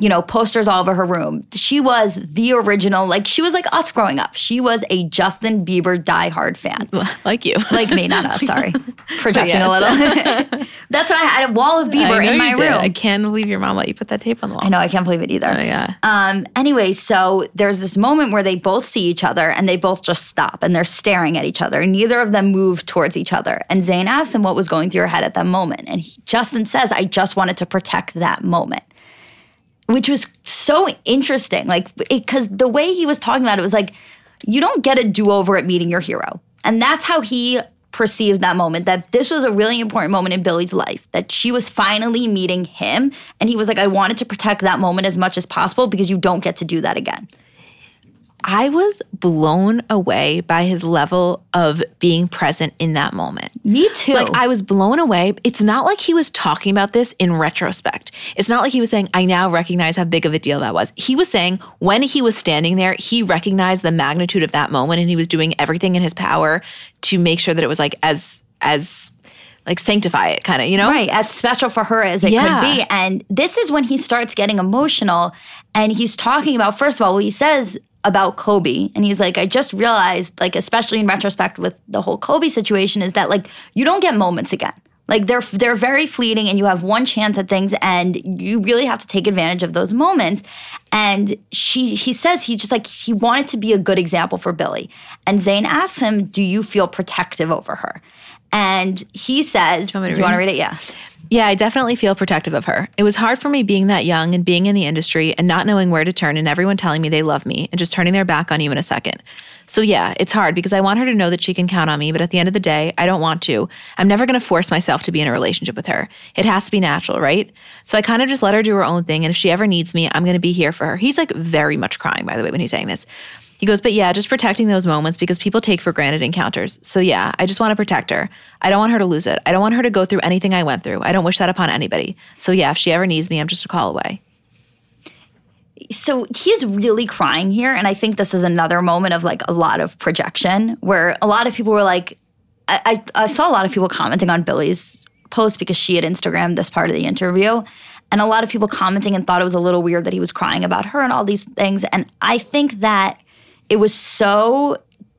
You know, posters all over her room. She was the original, like she was like us growing up. She was a Justin Bieber diehard fan. like you. Like me, not us, sorry. Projecting a little. That's what I had a wall of Bieber in my room. I can't believe your mom let you put that tape on the wall. I know, I can't believe it either. Oh, yeah. Um, anyway, so there's this moment where they both see each other and they both just stop and they're staring at each other. Neither of them move towards each other. And Zane asks him what was going through her head at that moment. And he, Justin says, I just wanted to protect that moment. Which was so interesting. Like, because the way he was talking about it was like, you don't get a do over at meeting your hero. And that's how he perceived that moment that this was a really important moment in Billie's life, that she was finally meeting him. And he was like, I wanted to protect that moment as much as possible because you don't get to do that again. I was blown away by his level of being present in that moment. Me too. Like I was blown away. It's not like he was talking about this in retrospect. It's not like he was saying, I now recognize how big of a deal that was. He was saying when he was standing there, he recognized the magnitude of that moment and he was doing everything in his power to make sure that it was like as as like sanctify it kind of, you know? Right, as special for her as it Yeah. could be. And this is when he starts getting emotional and he's talking about, first of all, what he says about Kobe. And he's like, I just realized, like, especially in retrospect with the whole Kobe situation, is that like you don't get moments again. Like they're they're very fleeting and you have one chance at things and you really have to take advantage of those moments. And she he says he just like he wanted to be a good example for Billie. And Zane asks him, Do you feel protective over her? And he says, Do want me to you want to read read it? Yeah. Yeah, I definitely feel protective of her. It was hard for me being that young and being in the industry and not knowing where to turn and everyone telling me they love me and just turning their back on you in a second. So, yeah, it's hard because I want her to know that she can count on me, but at the end of the day, I don't want to. I'm never going to force myself to be in a relationship with her. It has to be natural, right? So I kind of just let her do her own thing. And if she ever needs me, I'm going to be here for her. He's like very much crying, by the way, when he's saying this. He goes, but yeah, just protecting those moments because people take for granted encounters. So yeah, I just want to protect her. I don't want her to lose it. I don't want her to go through anything I went through. I don't wish that upon anybody. So yeah, if she ever needs me, I'm just a call away. so he's really crying here and i think this is another moment of like a lot of projection where a lot of people were like i, I, I saw a lot of people commenting on billie's post because she had instagrammed this part of the interview and a lot of people commenting and thought it was a little weird that he was crying about her and all these things and i think that it was so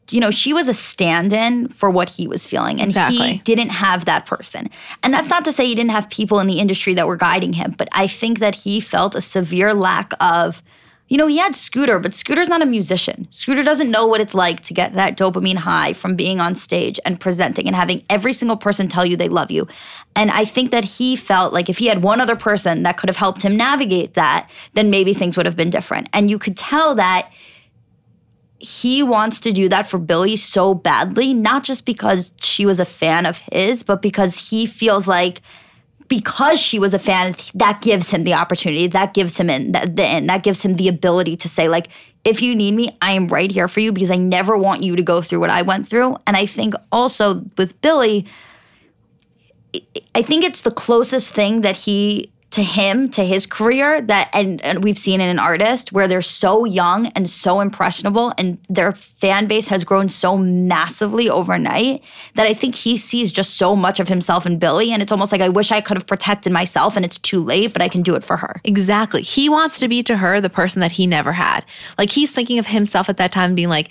you know she was a stand-in for what he was feeling and Exactly. he didn't have that person. And that's not to say he didn't have people in the industry that were guiding him, but I think that he felt a severe lack of you know, he had Scooter, but Scooter's not a musician. Scooter doesn't know what it's like to get that dopamine high from being on stage and presenting and having every single person tell you they love you. And I think that he felt like if he had one other person that could have helped him navigate that, then maybe things would have been different. And you could tell that he wants to do that for Billie so badly, not just because she was a fan of his, but because he feels like because she was a fan, that gives him the opportunity, that gives him in that the in, that gives him the ability to say like, if you need me, I am right here for you because I never want you to go through what I went through. And I think also with Billie, I think it's the closest thing that he to him to his career that and, and we've seen in an artist where they're so young and so impressionable and their fan base has grown so massively overnight that I think he sees just so much of himself in Billie and it's almost like I wish I could have protected myself and it's too late but I can do it for her. Exactly. He wants to be to her the person that he never had. Like he's thinking of himself at that time being like,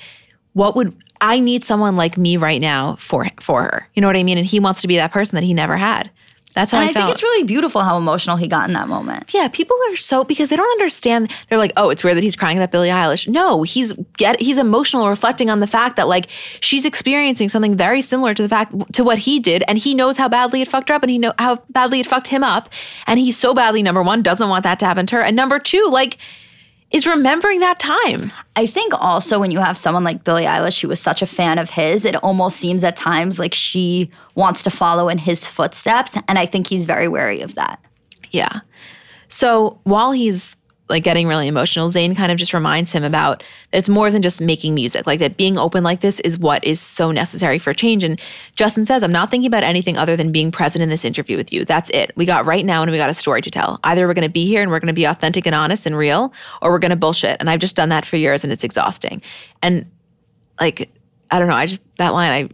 what would I need someone like me right now for for her? You know what I mean? And he wants to be that person that he never had. That's how And I, I, think it's really beautiful how emotional he got in that moment. yeah, people are so because they don't understand. They're like, "Oh, it's weird that he's crying about Billie Eilish." No, he's get he's emotional, reflecting on the fact that like she's experiencing something very similar to the fact to what he did, and he knows how badly it fucked her up, and he know how badly it fucked him up, and he's so badly number one doesn't want that to happen to her, and number two, like is remembering that time. I think also when you have someone like Billie Eilish who was such a fan of his, it almost seems at times like she wants to follow in his footsteps. And I think he's very wary of that. Yeah. So while he's like getting really emotional, Zane kind of just reminds him about that it's more than just making music. Like that being open like this is what is so necessary for change. And Justin says, I'm not thinking about anything other than being present in this interview with you. That's it. We got right now and we got a story to tell. Either we're gonna be here and we're gonna be authentic and honest and real, or we're gonna bullshit. And I've just done that for years and it's exhausting. And like, I don't know, I just that line I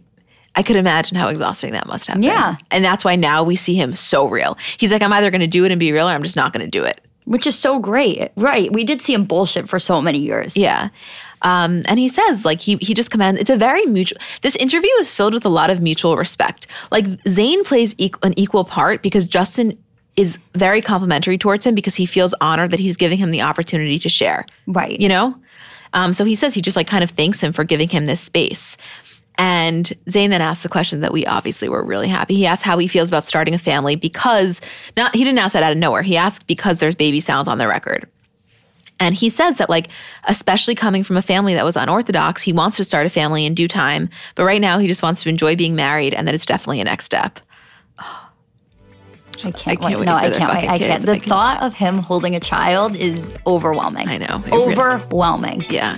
I could imagine how exhausting that must have been. Yeah. And that's why now we see him so real. He's like, I'm either going to do it and be real or I'm just not going to do it. Which is so great. Right. We did see him bullshit for so many years. Yeah. Um, and he says, like, he he just commands. It's a very mutual. This interview is filled with a lot of mutual respect. Like, Zane plays equ- an equal part because Justin is very complimentary towards him because he feels honored that he's giving him the opportunity to share. Right. You know. Um, so he says he just like kind of thanks him for giving him this space. And Zane then asks the question that we obviously were really happy. He asked how he feels about starting a family because not he didn't ask that out of nowhere. He asked because there's baby sounds on the record. And he says that, like, especially coming from a family that was unorthodox, he wants to start a family in due time. But right now, he just wants to enjoy being married and that it's definitely a next step. I can't, I can't wait. wait No, for I their can't wait. I can't. The I thought of him holding a child is overwhelming. I know. It really- Overwhelming. yeah.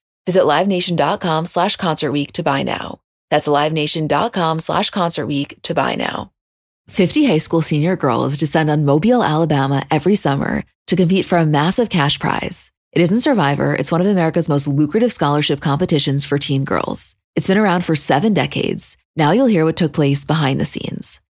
Visit LiveNation.com slash Concert Week to buy now. That's LiveNation.com slash Concert Week to buy now. 50 high school senior girls descend on Mobile, Alabama every summer to compete for a massive cash prize. It isn't Survivor, it's one of America's most lucrative scholarship competitions for teen girls. It's been around for seven decades. Now you'll hear what took place behind the scenes.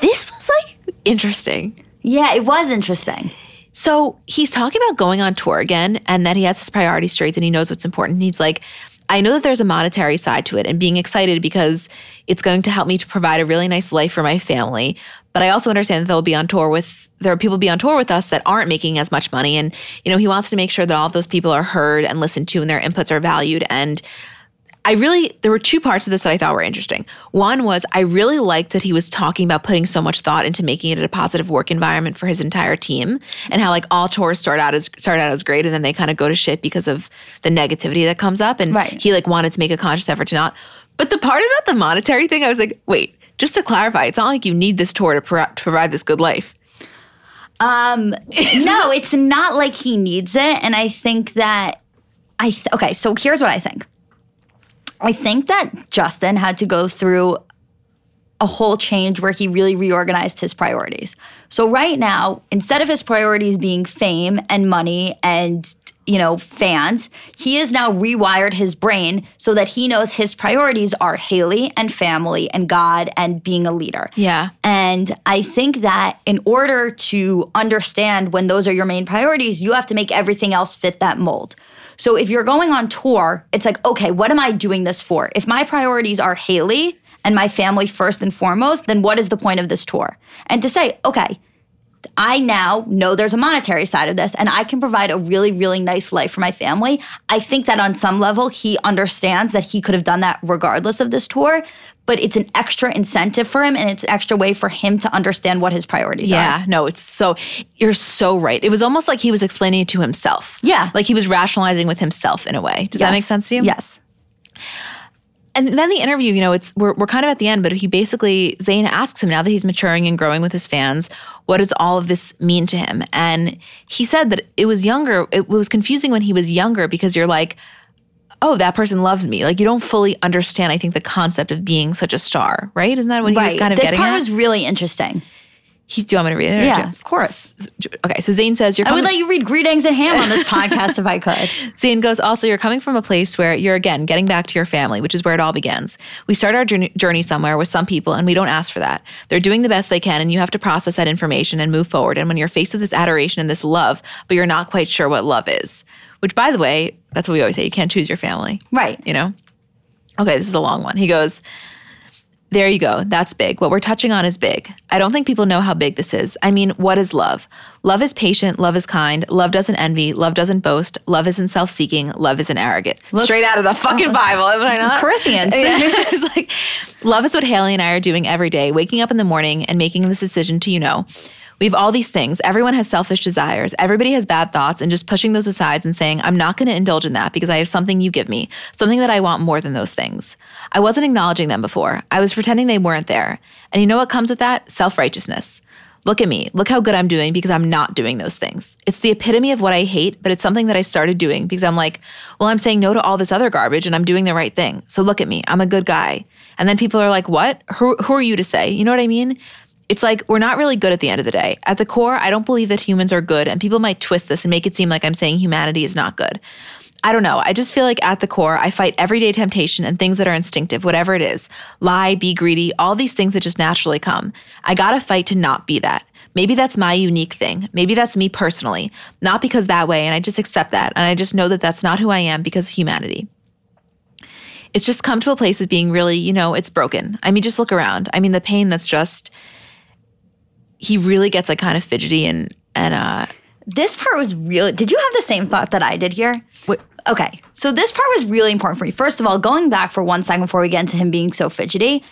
This was like interesting. Yeah, it was interesting. So he's talking about going on tour again and that he has his priorities straight and he knows what's important. He's like, I know that there's a monetary side to it and being excited because it's going to help me to provide a really nice life for my family. But I also understand that they'll be on tour with there are people be on tour with us that aren't making as much money. And, you know, he wants to make sure that all of those people are heard and listened to and their inputs are valued. And I really, there were two parts of this that I thought were interesting. One was I really liked that he was talking about putting so much thought into making it a positive work environment for his entire team, and how like all tours start out as start out as great, and then they kind of go to shit because of the negativity that comes up. And Right. he like wanted to make a conscious effort to not. But the part about the monetary thing, I was like, wait, just to clarify, it's not like you need this tour to, pro- to provide this good life. Um, no, it's not like he needs it, and I think that I th- okay. So here's what I think. I think that Justin had to go through a whole change where he really reorganized his priorities. So right now, instead of his priorities being fame and money and you know fans, he has now rewired his brain so that he knows his priorities are Hailey and family and God and being a leader. Yeah. And I think that in order to understand when those are your main priorities, you have to make everything else fit that mold. So if you're going on tour, it's like, okay, what am I doing this for? If my priorities are Hailey and my family first and foremost, then what is the point of this tour? And to say, okay, I now know there's a monetary side of this and I can provide a really, really nice life for my family. I think that on some level, he understands that he could have done that regardless of this tour, but it's an extra incentive for him and it's an extra way for him to understand what his priorities are. Yeah, no, it's so you're so right. It was almost like he was explaining it to himself. Yeah. Like he was rationalizing with himself in a way. Does that make sense to you? Yes. And then the interview, you know, it's we're we're kind of at the end, but he basically Zane asks him now that he's maturing and growing with his fans, what does all of this mean to him? And he said that it was younger, it was confusing when he was younger because you're like, oh, that person loves me. Like you don't fully understand, I think, the concept of being such a star, right? Isn't that what he was kind of getting? this getting part at? was really interesting. He, do you want me to read it? Yeah, of course. Okay, so Zane says you're I would let you read Green Eggs and Ham on this podcast if I could. Zane goes, also, you're coming from a place where you're, again, getting back to your family, which is where it all begins. We start our journey, journey somewhere with some people, and we don't ask for that. They're doing the best they can, and you have to process that information and move forward. And when you're faced with this adoration and this love, but you're not quite sure what love is, which, by the way, that's what we always say you can't choose your family, Right. you know? Okay, this is a long one. He goes, There you go. That's big. What we're touching on is big. I don't think people know how big this is. I mean, what is love? Love is patient. Love is kind. Love doesn't envy. Love doesn't boast. Love isn't self seeking. Love isn't arrogant. Straight out of the fucking Bible. Am I not? Corinthians. it's like, love is what Hailey and I are doing every day, waking up in the morning and making this decision to, you know, we have all these things. Everyone has selfish desires. Everybody has bad thoughts and just pushing those aside and saying, I'm not going to indulge in that because I have something you give me, something that I want more than those things. I wasn't acknowledging them before. I was pretending they weren't there. And you know what comes with that? Self righteousness. Look at me. Look how good I'm doing because I'm not doing those things. It's the epitome of what I hate, but it's something that I started doing because I'm like, well, I'm saying no to all this other garbage and I'm doing the right thing. So look at me. I'm a good guy. And then people are like, what? Who, who are you to say? You know what I mean? It's like we're not really good at the end of the day. At the core, I don't believe that humans are good, and people might twist this and make it seem like I'm saying humanity is not good. I don't know. I just feel like at the core, I fight everyday temptation and things that are instinctive, whatever it is lie, be greedy, all these things that just naturally come. I gotta fight to not be that. Maybe that's my unique thing. Maybe that's me personally, not because that way, and I just accept that. And I just know that that's not who I am because of humanity it's just come to a place of being really, you know, it's broken. I mean, just look around. I mean, the pain that's just he really gets like kind of fidgety and and uh this part was really did you have the same thought that i did here? Wait. okay so this part was really important for me. First of all going back for one second before we get into him being so fidgety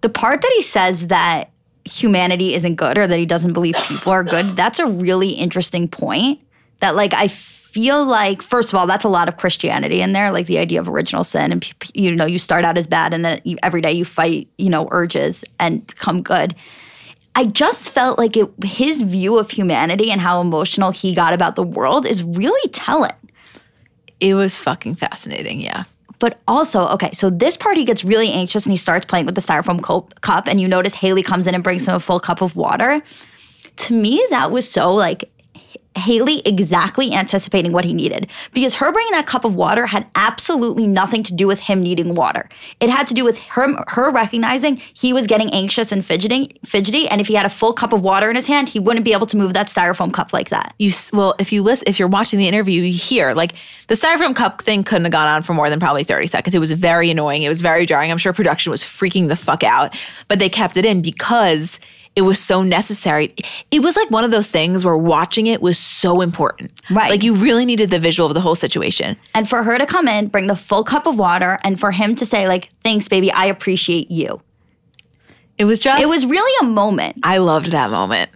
the part that he says that humanity isn't good or that he doesn't believe people are good that's a really interesting point that like i feel like first of all that's a lot of christianity in there like the idea of original sin and you know you start out as bad and then every day you fight you know urges and come good I just felt like it, his view of humanity and how emotional he got about the world is really telling. It was fucking fascinating, yeah. But also, okay, so this part he gets really anxious and he starts playing with the styrofoam co- cup, and you notice Hailey comes in and brings him a full cup of water. To me, that was so like Hailey exactly anticipating what he needed because her bringing that cup of water had absolutely nothing to do with him needing water. It had to do with her her recognizing he was getting anxious and fidgeting, fidgety, and if he had a full cup of water in his hand, he wouldn't be able to move that styrofoam cup like that. You well, if you listen, if you're watching the interview, you hear like the styrofoam cup thing couldn't have gone on for more than probably 30 seconds. It was very annoying. It was very jarring. I'm sure production was freaking the fuck out, but they kept it in because it was so necessary. It was like one of those things where watching it was so important. Right. Like you really needed the visual of the whole situation. And for her to come in, bring the full cup of water, and for him to say, like, thanks, baby, I appreciate you. It was just It was really a moment. I loved that moment.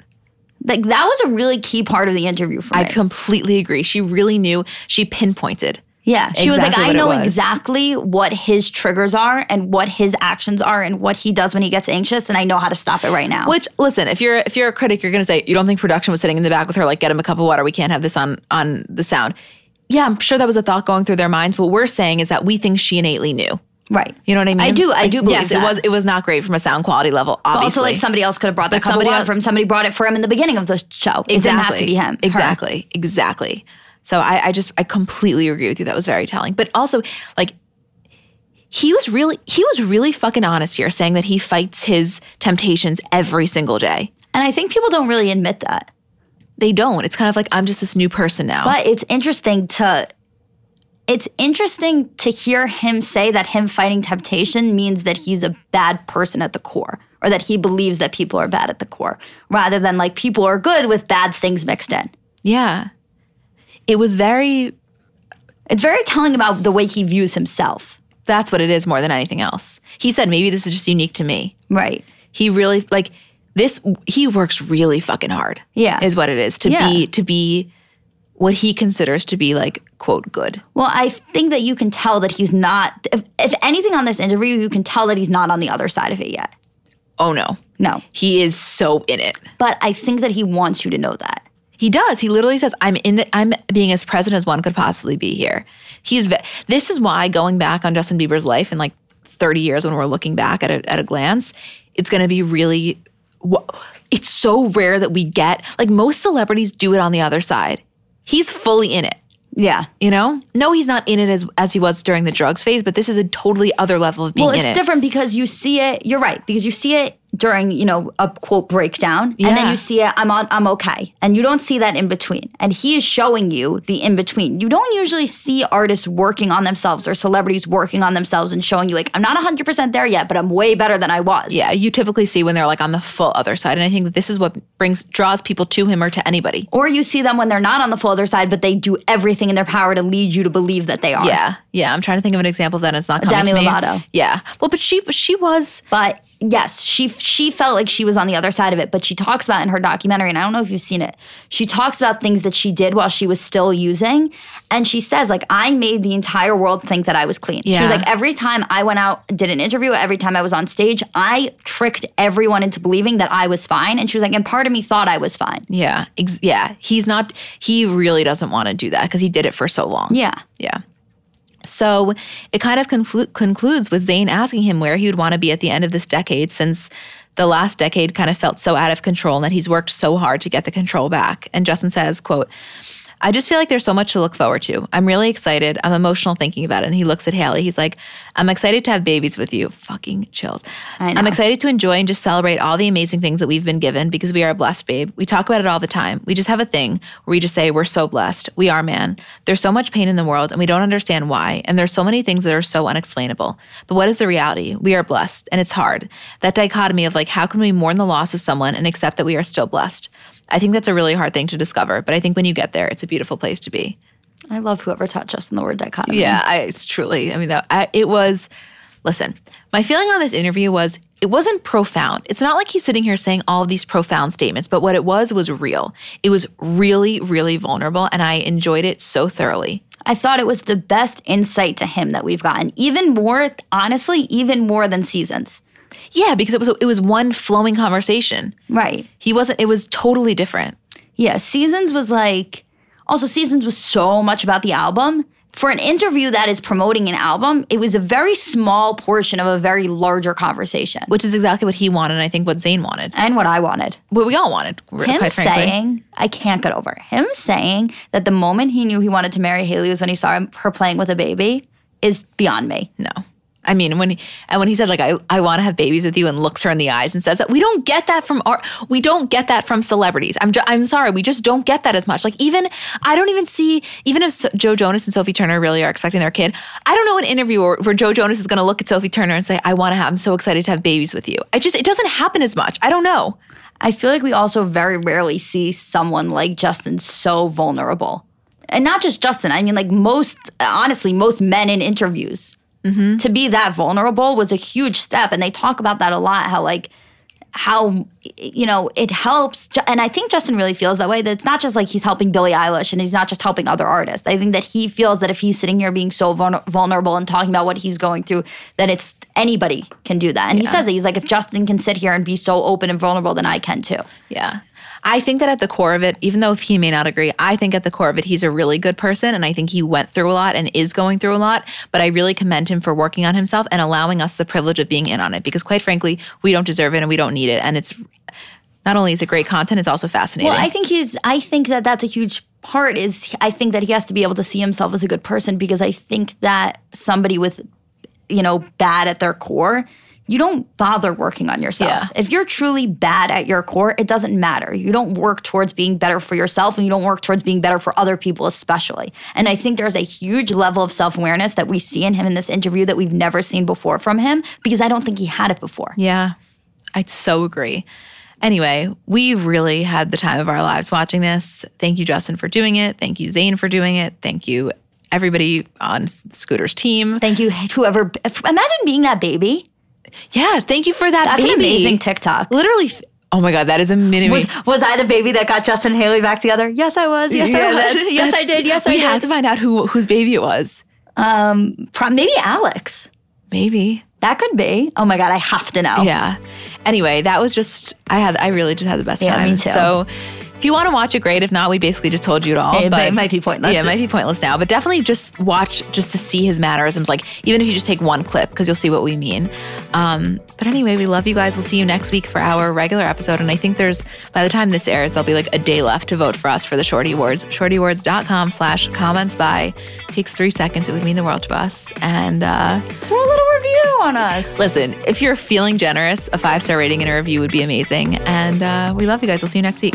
Like that was a really key part of the interview for me. I completely agree. She really knew, she pinpointed. Yeah, she was like, I know exactly what his triggers are and what his actions are and what he does when he gets anxious, and I know how to stop it right now. Which listen, if you're if you're a critic, you're gonna say you don't think production was sitting in the back with her like get him a cup of water. We can't have this on on the sound. Yeah, I'm sure that was a thought going through their minds. What we're saying is that we think she innately knew. right. You know what I mean? I do- I Like, do believe yes, that. it was it was not great from a sound quality level. Obviously, Also, like somebody else could have brought that But cup of somebody water else- for him. Somebody brought it for him in the beginning of the show. It didn't have to be him. her. Exactly. So I, I just I completely agree with you. That was very telling. But also, like he was really he was really fucking honest here, saying that he fights his temptations every single day. And I think people don't really admit that. They don't. It's kind of like I'm just this new person now. But it's interesting to it's interesting to hear him say that him fighting temptation means that he's a bad person at the core or that he believes that people are bad at the core rather than like people are good with bad things mixed in. yeah. It was very It's very telling about the way he views himself. that's what it is more than anything else. He said maybe this is just unique to me. Right. He really like this he works really fucking hard. Yeah. Is what it is to Yeah. be to be what he considers to be like quote good. Well, I think that you can tell that he's not if, if anything on this interview, you can tell that he's not on the other side of it yet. Oh no. No. He is so in it. But I think that he wants you to know that. He does. He literally says, "I'm in the. I'm being as present as one could possibly be here." He's. This is why going back on Justin Bieber's life in like 30 years, when we're looking back at a, at a glance, it's going to be really. It's so rare that we get like most celebrities do it on the other side. He's fully in it. Yeah. You know, no, he's not in it as as he was during the drugs phase, but this is a totally other level of being Well, it's it. different because you see it. You're right because you see it during, you know, a quote breakdown. And then you see it, I'm on I'm okay. And you don't see that in between. And he is showing you the in between. You don't usually see artists working on themselves or celebrities working on themselves and showing you like, I'm not 100% there yet, but I'm way better than I was. Yeah, you typically see when they're like on the full other side. And I think that this is what brings draws people to him or to anybody. Or you see them when they're not on the full other side, but they do everything in their power to lead you to believe that they are. Yeah. Yeah. I'm trying to think of an example of that. And it's not coming Demi to me. Demi Lovato. Yeah. Well, but she she was But yes, she she felt like she was on the other side of it. But she talks about in her documentary, and I don't know if you've seen it. She talks about things that she did while she was still using, and she says like I made the entire world think that I was clean. Yeah. She was like every time I went out did an interview, every time I was on stage, I tricked everyone into believing that I was fine. And she was like, and part of me thought I was fine. yeah, ex- yeah. He's not he really doesn't want to do that because he did it for so long. Yeah. Yeah. So it kind of conclu- concludes with Zane asking him where he would want to be at the end of this decade since the last decade kind of felt so out of control and that he's worked so hard to get the control back. And Justin says, quote, I just feel like there's so much to look forward to. I'm really excited. I'm emotional thinking about it. And he looks at Hailey. He's like, I'm excited to have babies with you. Fucking chills. I'm excited to enjoy and just celebrate all the amazing things that we've been given because we are a blessed, babe. We talk about it all the time. We just have a thing where we just say, We're so blessed. We are, man. There's so much pain in the world and we don't understand why. And there's so many things that are so unexplainable. But what is the reality? We are blessed and it's hard. That dichotomy of like, how can we mourn the loss of someone and accept that we are still blessed? I think that's a really hard thing to discover. But I think when you get there, it's a beautiful place to be. I love whoever taught Justin the word dichotomy. Yeah, I, it's truly. I mean, that, I, it was. Listen, my feeling on this interview was it wasn't profound. It's not like he's sitting here saying all these profound statements, but what it was was real. It was really, really vulnerable, and I enjoyed it so thoroughly. I thought it was the best insight to him that we've gotten. Even more, honestly, even more than seasons. Yeah, because it was it was one flowing conversation. Right. He wasn't. It was totally different. Yeah, Seasons was like also Seasons was so much about the album. For an interview that is promoting an album, it was a very small portion of a very larger conversation. Which is exactly what he wanted, and I think what Zane wanted. And what I wanted. What we all wanted, Him saying, I can't get over him saying that the moment he knew he wanted to marry Hailey was when he saw her playing with a baby is beyond me. No. I mean, when he, and when he said like I, I want to have babies with you and looks her in the eyes and says that we don't get that from art we don't get that from celebrities. I'm ju- I'm sorry, we just don't get that as much. Like even I don't even see even if so- Joe Jonas and Sophie Turner really are expecting their kid. I don't know an interview where, where Joe Jonas is going to look at Sophie Turner and say I want to have I'm so excited to have babies with you. I just it doesn't happen as much. I don't know. I feel like we also very rarely see someone like Justin so vulnerable. And not just Justin, I mean, like most, honestly, most men in interviews. Mm-hmm. To be that vulnerable was a huge step. And they talk about that a lot how, like, how, you know, it helps. And I think Justin really feels that way that it's not just like he's helping Billie Eilish and he's not just helping other artists. I think that he feels that if he's sitting here being so vulnerable and talking about what he's going through, that it's anybody can do that. And he says it. He's like, if Justin can sit here and be so open and vulnerable, then I can too. Yeah. I think that at the core of it, even though he may not agree, I think at the core of it, he's a really good person. And I think he went through a lot and is going through a lot. But I really commend him for working on himself and allowing us the privilege of being in on it because, quite frankly, we don't deserve it and we don't need it. And it's not only is it great content, it's also fascinating. Well, I think he's. I think that that's a huge part. Is I think that he has to be able to see himself as a good person because I think that somebody with, you know, bad at their core, you don't bother working on yourself. Yeah. If you're truly bad at your core, it doesn't matter. You don't work towards being better for yourself, and you don't work towards being better for other people, especially. And I think there's a huge level of self awareness that we see in him in this interview that we've never seen before from him because I don't think he had it before. Yeah, I so agree. Anyway, we really had the time of our lives watching this. Thank you, Justin, for doing it. Thank you, Zane, for doing it. Thank you, everybody on Scooter's team. Thank you, whoever. Imagine being that baby. Yeah, thank you for that That's baby. an amazing TikTok. Literally, oh my God, that is a mini. Was was I the baby that got Justin Haley back together? Yes, I was. Yes, I was. that's- yes, I did. Yes, I we did. had to find out who whose baby it was. um, maybe Alex. Maybe. That could be. Oh my god, I have to know. Yeah. Anyway, that was just I had I really just had the best Yeah, time. me too. So if you want to watch it, great. If not, we basically just told you it all. It but might- might be pointless. Yeah, it might be pointless now. But definitely just watch just to see his mannerisms. Like even if you just take one clip, because you'll see what we mean. Um, but anyway, we love you guys. We'll see you next week for our regular episode. And I think there's by the time this airs, there'll be like a day left to vote for us for the Shorty Awards. ShortyAwards.com slash comments by takes three seconds. It would mean the world to us. And uh, Throw a little review on us. Listen, if you're feeling generous, a five star rating and a review would be amazing. And uh, we love you guys. We'll see you next week.